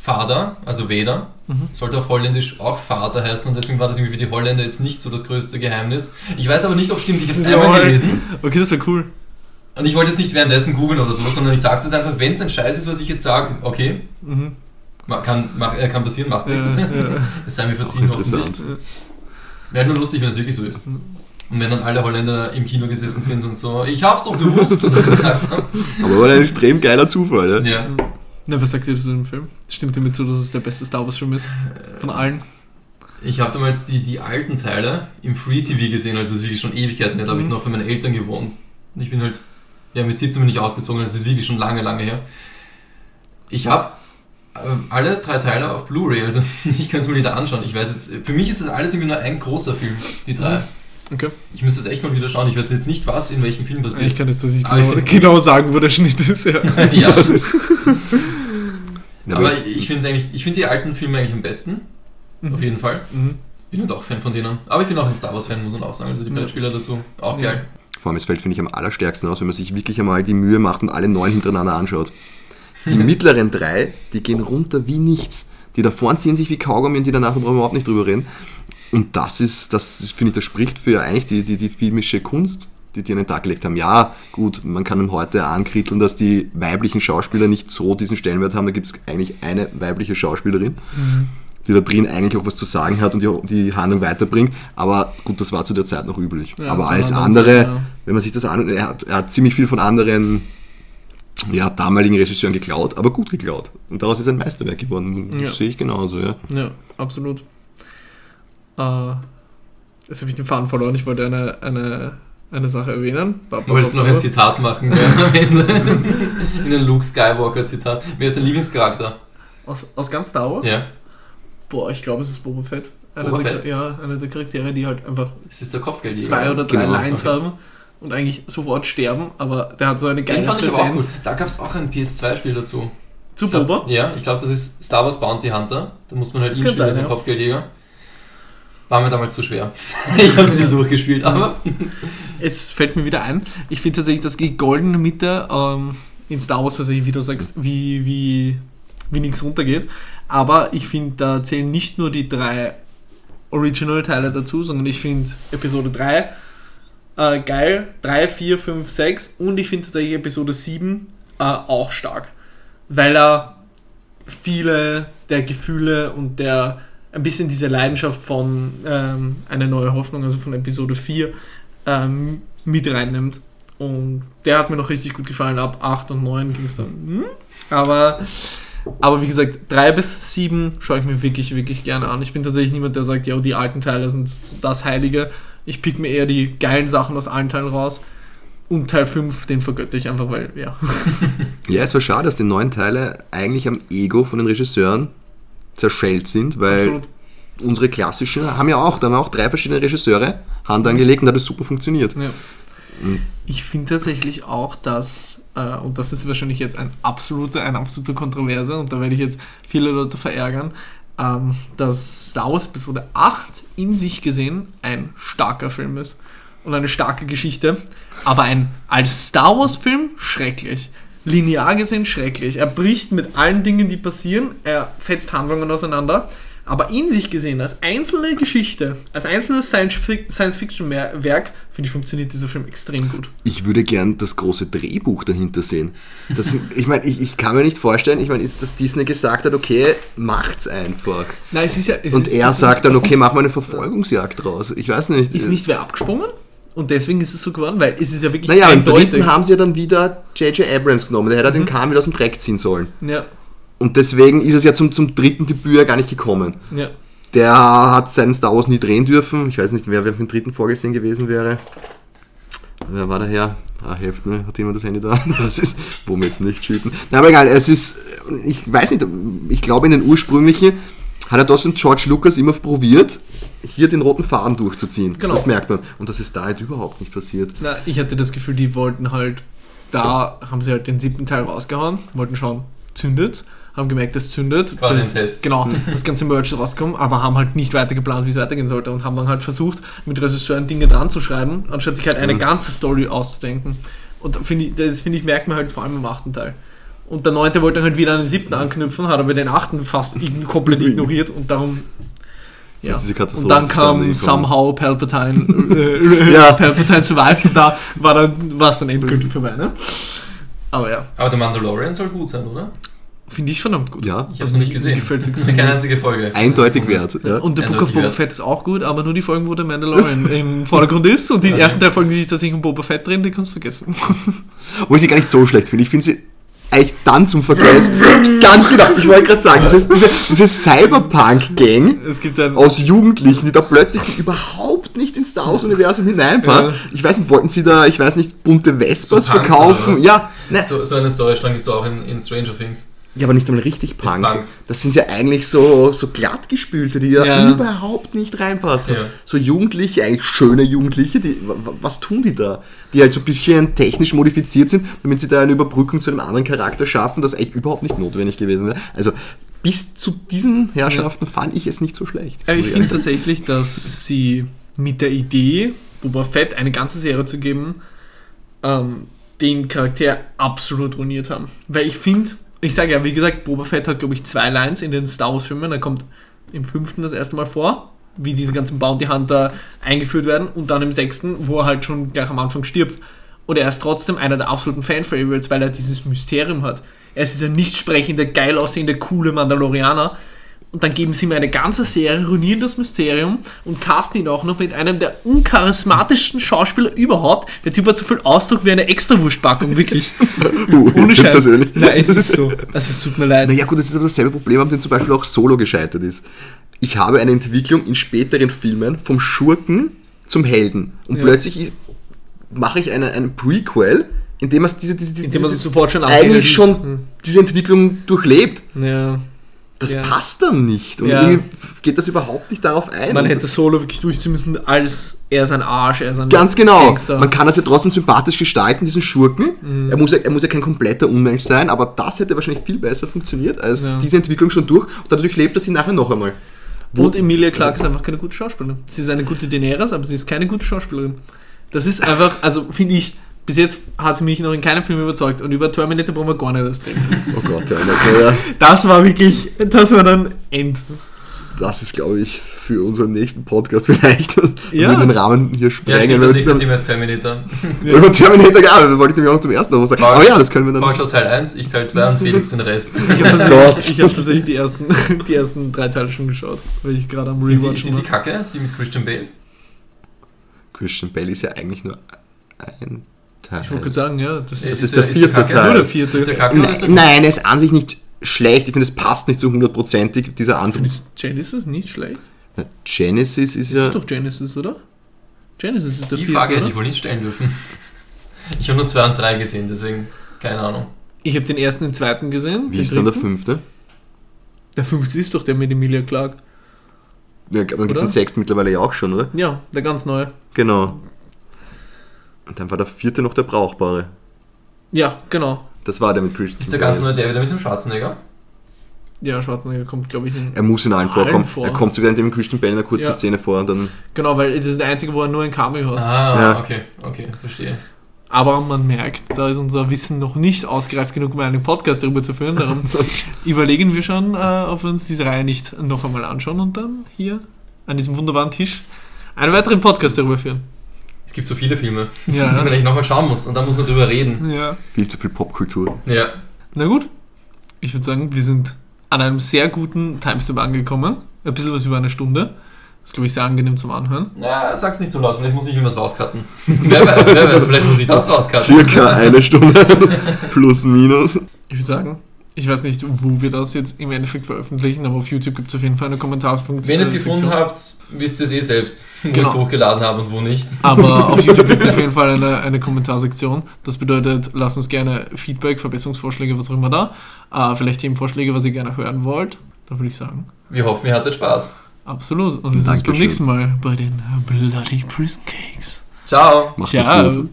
Vater, also Vader, Mhm. sollte auf Holländisch auch Vater heißen und deswegen war das irgendwie für die Holländer jetzt nicht so das größte Geheimnis. Ich weiß aber nicht, ob es stimmt, ich habe es einmal Jawohl. gelesen Okay, das wäre cool. und ich wollte jetzt nicht währenddessen googeln oder so, sondern ich sage es jetzt einfach, wenn es ein Scheiß ist, was ich jetzt sage, okay, Mhm. kann, mach, äh, kann passieren, macht Ja, nichts. ja. (laughs) Es sei mir auch verziehen hoffentlich. Wäre nur lustig, wenn es wirklich so ist. Und wenn dann alle Holländer im Kino gesessen sind und so, ich hab's doch gewusst (laughs) und das gesagt haben. Aber war ein extrem geiler Zufall. Ja? Ja. Na, was sagt ihr zu dem Film? Stimmt dir mit zu, dass es der beste Star Wars Film ist? Von allen? Ich habe damals die, die alten Teile im Free TV gesehen, also das ist wirklich schon Ewigkeiten her, da habe ich Mhm. noch bei meinen Eltern gewohnt. Ich bin halt, ja, mit 17 bin ich ausgezogen, das ist wirklich schon lange, lange her. Ich habe alle drei Teile auf Blu-ray, also (laughs) ich kann es mir wieder anschauen. Ich weiß jetzt, für mich ist das alles irgendwie nur ein großer Film, die drei. Mhm. Okay. Ich müsste das echt mal wieder schauen. Ich weiß jetzt nicht, was in welchem Film Ich passiert. kann jetzt nicht ich genau, genau sagen, wo der Schnitt ist. Ja. (laughs) ja. (laughs) Ja, Aber ich finde eigentlich, ich finde die alten Filme eigentlich am besten, auf jeden Fall. Mhm. Bin halt auch Fan von denen. Aber ich bin auch ein Star Wars Fan, muss man auch sagen. Also die Ja. Brettspieler dazu, auch Ja. geil. Vor allem, es fällt, finde ich, am allerstärksten aus, wenn man sich wirklich einmal die Mühe macht und alle neun hintereinander anschaut. Die (laughs) mittleren drei, die gehen runter wie nichts. Die da vorne ziehen sich wie Kaugummi und die danach brauchen wir überhaupt nicht drüber reden. Und das ist, das finde ich, das spricht für eigentlich die, die, die filmische Kunst, die die an den Tag gelegt haben. Ja, gut, man kann ihm heute ankritteln, dass die weiblichen Schauspieler nicht so diesen Stellenwert haben. Da gibt es eigentlich eine weibliche Schauspielerin, die da drin eigentlich auch was zu sagen hat und die, die Handlung weiterbringt. Aber gut, das war zu der Zeit noch üblich. Ja, Aber alles andere, Zeit, ja. wenn man sich das an, er hat, er hat ziemlich viel von anderen ja, damaligen Regisseuren geklaut, aber gut geklaut. Und daraus ist ein Meisterwerk geworden. Das Ja. sehe ich genauso, ja. Ja, absolut. Äh, jetzt habe ich den Faden verloren. Ich wollte eine, eine, eine Sache erwähnen. Ba- ba- Du wolltest ba- noch ein Zitat machen, am Ende. (laughs) (laughs) In ein Luke Skywalker Zitat. Wer ist dein Lieblingscharakter? Aus, aus ganz Star Wars? Ja, Boah, ich glaube, es ist Boba Fett. Einer Boba der, Fett? Ja, einer der Charaktere, die halt einfach das ist der Kopfgeldjäger. zwei oder drei Genau, Lines okay. haben und eigentlich sofort sterben, aber der hat so eine Den geile fand ich aber auch cool. Präsenz. Da gab es auch ein PS2-Spiel dazu. Zu Boba? Ja, ich glaube, das ist Star Wars Bounty Hunter. Da muss man halt Das ihn spielen als ja. Kopfgeldjäger. War mir damals zu schwer. (laughs) ich habe es nie durchgespielt, aber Jetzt fällt mir wieder ein, ich finde tatsächlich, dass die goldene Mitte ähm, in Star Wars tatsächlich, wie du sagst, wie, wie, wie nichts runtergeht. Aber ich finde, da zählen nicht nur die drei Original-Teile dazu, sondern ich finde Episode 3 äh, geil, 3, 4, 5, 6 und ich finde tatsächlich Episode 7 äh, auch stark. Weil er viele der Gefühle und der ein bisschen diese Leidenschaft von ähm, Eine neue Hoffnung, also von Episode 4, ähm, mit reinnimmt. Und der hat mir noch richtig gut gefallen. Ab 8 und 9 ging es dann. Hm? Aber, aber wie gesagt, 3 bis 7 schaue ich mir wirklich, wirklich gerne an. Ich bin tatsächlich niemand, der sagt, ja, die alten Teile sind das Heilige. Ich pick mir eher die geilen Sachen aus allen Teilen raus. Und Teil 5, den vergötte ich einfach, weil, ja. (laughs) Ja, es war schade, dass die neuen Teile eigentlich am Ego von den Regisseuren zerschellt sind, weil Absolut. unsere klassischen haben ja auch, da haben auch drei verschiedene Regisseure Hand angelegt und hat es super funktioniert. Ja. Ich finde tatsächlich auch, dass, äh, und das ist wahrscheinlich jetzt ein absoluter, ein absoluter Kontroverse, und da werde ich jetzt viele Leute verärgern, ähm, dass Star Wars Episode 8 in sich gesehen ein starker Film ist und eine starke Geschichte, aber ein als Star Wars Film schrecklich. Linear gesehen schrecklich. Er bricht mit allen Dingen, die passieren, er fetzt Handlungen auseinander, aber in sich gesehen, als einzelne Geschichte, als einzelnes Science-Fiction-Werk, finde ich, funktioniert dieser Film extrem gut. Ich würde gern das große Drehbuch dahinter sehen. Das, ich meine, ich, ich kann mir nicht vorstellen, ich meine, ist, dass Disney gesagt hat, okay, macht's einfach. Nein, es ist ja. Es Und ist, er sagt dann, okay, mach mal eine Verfolgungsjagd draus. Ich weiß nicht. Ist nicht wer abgesprungen? Und deswegen ist es so geworden, weil es ist ja wirklich Naja, im eindeutig. dritten haben sie ja dann wieder J.J. Abrams genommen. Der hätte den Kahn wieder aus dem Dreck ziehen sollen. ja, Und deswegen ist es ja zum, zum dritten Debüt ja gar nicht gekommen. ja. Der hat seinen Star Wars nie drehen dürfen. Ich weiß nicht, wer, den dritten vorgesehen gewesen wäre. Wer war daher? Ah, Heft, ne? Hat jemand das Handy da? (laughs) Das ist, wo wir jetzt nicht shooten. Na, aber egal, es ist, ich weiß nicht, ich glaube in den ursprünglichen hat er trotzdem George Lucas immer probiert, hier den roten Faden durchzuziehen. Genau. Das merkt man. Und das ist da halt überhaupt nicht passiert. Na, ich hatte das Gefühl, die wollten halt, da haben sie halt den siebten Teil rausgehauen, wollten schauen, zündet, haben gemerkt, es zündet. Quasi das, ein Test. Genau, das ganze Merch ist rausgekommen, aber haben halt nicht weiter geplant, wie es weitergehen sollte und haben dann halt versucht, mit Regisseuren Dinge dran zu schreiben, anstatt sich halt eine ganze Story auszudenken. Und find ich, das finde ich, merkt man halt vor allem im achten Teil. Und der neunte wollte halt wieder an den siebten anknüpfen, hat aber den achten fast komplett ignoriert und darum. Ja. Das ist die Katastrophe, Und dann kam somehow Palpatine, (laughs) äh, Ja. Palpatine survived und da war dann, war es dann endgültig vorbei, ne? Aber ja, Aber der Mandalorian soll gut sein, oder? finde ich verdammt gut. Ja, Ich habe es noch nicht gesehen. Mir gefällt's Ich extrem (laughs) keine einzige Folge. eindeutig wert. Ja. Und der Book Eindeutig of Boba. Fett ist auch gut, aber nur die Folgen, wo der Mandalorian (laughs) im Vordergrund ist. Und die Okay. ersten drei Folgen, die sich tatsächlich um Boba Fett drehen, die kannst du vergessen. Obwohl ich sie gar nicht so schlecht finde. Ich finde sie eigentlich dann zum Vergleich. Ganz genau, ich wollte gerade sagen, dieses, diese, diese Cyberpunk-Gang aus Jugendlichen, die da plötzlich überhaupt nicht ins Star Wars-Universum hineinpasst. Ja. Ich weiß nicht, wollten sie da, ich weiß nicht, bunte Vespas So verkaufen? Ja, ne, So, so eine Storystrang gibt es auch in, in Stranger Things. Ja, aber nicht einmal richtig Punk. Punks. Das sind ja eigentlich so, so glattgespülte, die ja, Ja. überhaupt nicht reinpassen. Ja. So Jugendliche, eigentlich schöne Jugendliche, die, wa- wa- was tun die da? Die halt so ein bisschen technisch modifiziert sind, damit sie da eine Überbrückung zu einem anderen Charakter schaffen, das eigentlich überhaupt nicht notwendig gewesen wäre. Also bis zu diesen Herrschaften fand ich es nicht so schlecht. Ja, ich finde tatsächlich, dass sie mit der Idee, Boba Fett eine ganze Serie zu geben, ähm, den Charakter absolut ruiniert haben. Weil ich finde, ich sage ja, wie gesagt, Boba Fett hat, glaube ich, zwei Lines in den Star Wars-Filmen. Er kommt im fünften das erste Mal vor, wie diese ganzen Bounty Hunter eingeführt werden, und dann im sechsten, wo er halt schon gleich am Anfang stirbt. Und er ist trotzdem einer der absoluten Fan-Favorites, weil er dieses Mysterium hat. Er ist dieser nicht sprechende, geil aussehende, coole Mandalorianer. Und dann geben sie mir eine ganze Serie, ruinieren das Mysterium und casten ihn auch noch mit einem der uncharismatischsten Schauspieler überhaupt. Der Typ hat so viel Ausdruck wie eine Extrawurstpackung, wirklich. (laughs) Uh, Ohne Scheiß. persönlich. Nein, es ist so. Also es tut mir leid. Naja gut, das ist aber dasselbe Problem, an dem zum Beispiel auch Solo gescheitert ist. Ich habe eine Entwicklung in späteren Filmen vom Schurken zum Helden. Und Ja. plötzlich ist, mache ich eine, ein Prequel, in dem man diese, diese, diese, Indem man diese sofort schon anfängt, eigentlich schon diese Entwicklung durchlebt. Ja. Das Ja. passt dann nicht. Und Ja. irgendwie geht das überhaupt nicht darauf ein. Man hätte Solo wirklich durchziehen müssen, als er ist ein Arsch, er ist ein Ganz genau. Gangster. Man kann das ja trotzdem sympathisch gestalten, diesen Schurken. Mhm. Er, muss ja, er muss ja kein kompletter Unmensch sein, aber das hätte wahrscheinlich viel besser funktioniert, als Ja. diese Entwicklung schon durch. Und dadurch lebt er sie nachher noch einmal. Wo- Und Emilia Clarke ist einfach keine gute Schauspielerin. Sie ist eine gute Daenerys, aber sie ist keine gute Schauspielerin. Das ist (laughs) einfach, also finde ich, bis jetzt hat sie mich noch in keinem Film überzeugt und über Terminator brauchen wir gar nicht erst reden. (laughs) Oh Gott, ja, na, ja, Das war wirklich, das war dann End. das ist, glaube ich, für unseren nächsten Podcast vielleicht. Ja. Ja. Wir den Rahmen hier Ja, sprengen. stimmt, das nächste Thema ist Terminator. (laughs) dann- Über Terminator, ja, das wollte ich nämlich auch noch zum ersten Mal sagen. Paul- Aber ja, das können wir dann. Paul schaut Teil 1, ich Teil 2 und Felix den Rest. (laughs) Ich habe Gott. tatsächlich, ich hab tatsächlich die, ersten, die ersten drei Teile schon geschaut, weil ich gerade am die, Rewatchen sind die war. Kacke, die mit Christian Bale? Christian Bale ist ja eigentlich nur ein Teil. Ich wollte sagen, ja, das Das ist, ist der ist vierte Kacke? Teil. nur der vierte. Ist der Kacke oder ist der Nein, nein, er ist an sich nicht schlecht. Ich finde, es passt nicht so hundertprozentig, dieser andere. Ist Genesis nicht schlecht? Na, Genesis ist Das ja. ist doch Genesis, oder? Genesis ist der Die vierte, Frage hätte ich wohl nicht stellen dürfen. (laughs) Ich habe nur 2 und 3 gesehen, deswegen keine Ahnung. Ich habe den ersten und den zweiten gesehen. Wie ist dann der dritten. fünfte? Der fünfte ist doch der mit Emilia Clarke. Ja, dann gibt es den sechsten mittlerweile ja auch schon, oder? Ja, der ganz neue. Genau. Und dann war der vierte noch der brauchbare. Ja, genau. Das war der mit Christian Ist der ganz neue der wieder mit dem Schwarzenegger? Ja, Schwarzenegger kommt, glaube ich, in. Er muss in allen Allen vorkommen. vor. Er kommt sogar in dem Christian Bale in einer kurzen Ja. Szene vor und dann. Genau, weil das ist der einzige, wo er nur ein Cameo hat. Ah, Ja. okay, okay, verstehe. Aber man merkt, da ist unser Wissen noch nicht ausgereift genug, um einen Podcast darüber zu führen. Darum (laughs) überlegen wir schon, äh, ob wir uns diese Reihe nicht noch einmal anschauen und dann hier an diesem wunderbaren Tisch einen weiteren Podcast darüber führen. Es gibt so viele Filme, Ja. (laughs) die man eigentlich nochmal schauen muss und dann muss man drüber reden. Ja. Viel zu viel Popkultur. Ja, Na gut, ich würde sagen, wir sind an einem sehr guten Timestamp angekommen. Ein bisschen was über eine Stunde. Das ist, glaube ich, sehr angenehm zum Anhören. Na, sag's nicht so laut, vielleicht muss ich irgendwas rauscutten. (laughs) wer weiß, wer weiß, vielleicht muss ich das rauscutten. Circa eine Stunde. (laughs) Plus, minus. Ich würde sagen, Ich weiß nicht, wo wir das jetzt im Endeffekt veröffentlichen, aber auf YouTube gibt es auf jeden Fall eine Kommentarfunktion. Wenn ihr es gefunden habt, wisst ihr es eh selbst, (laughs) wo Genau. ich es hochgeladen habe und wo nicht. Aber auf (laughs) YouTube gibt es auf jeden Fall eine, eine Kommentarsektion. Das bedeutet, lasst uns gerne Feedback, Verbesserungsvorschläge, was auch immer da. Äh, vielleicht Themenvorschläge, was ihr gerne hören wollt. Da würde ich sagen, Wir hoffen, ihr hattet Spaß. absolut. Und wir sehen uns beim nächsten Mal bei den Bloody Prison Cakes. Ciao! Macht es Ciao. gut.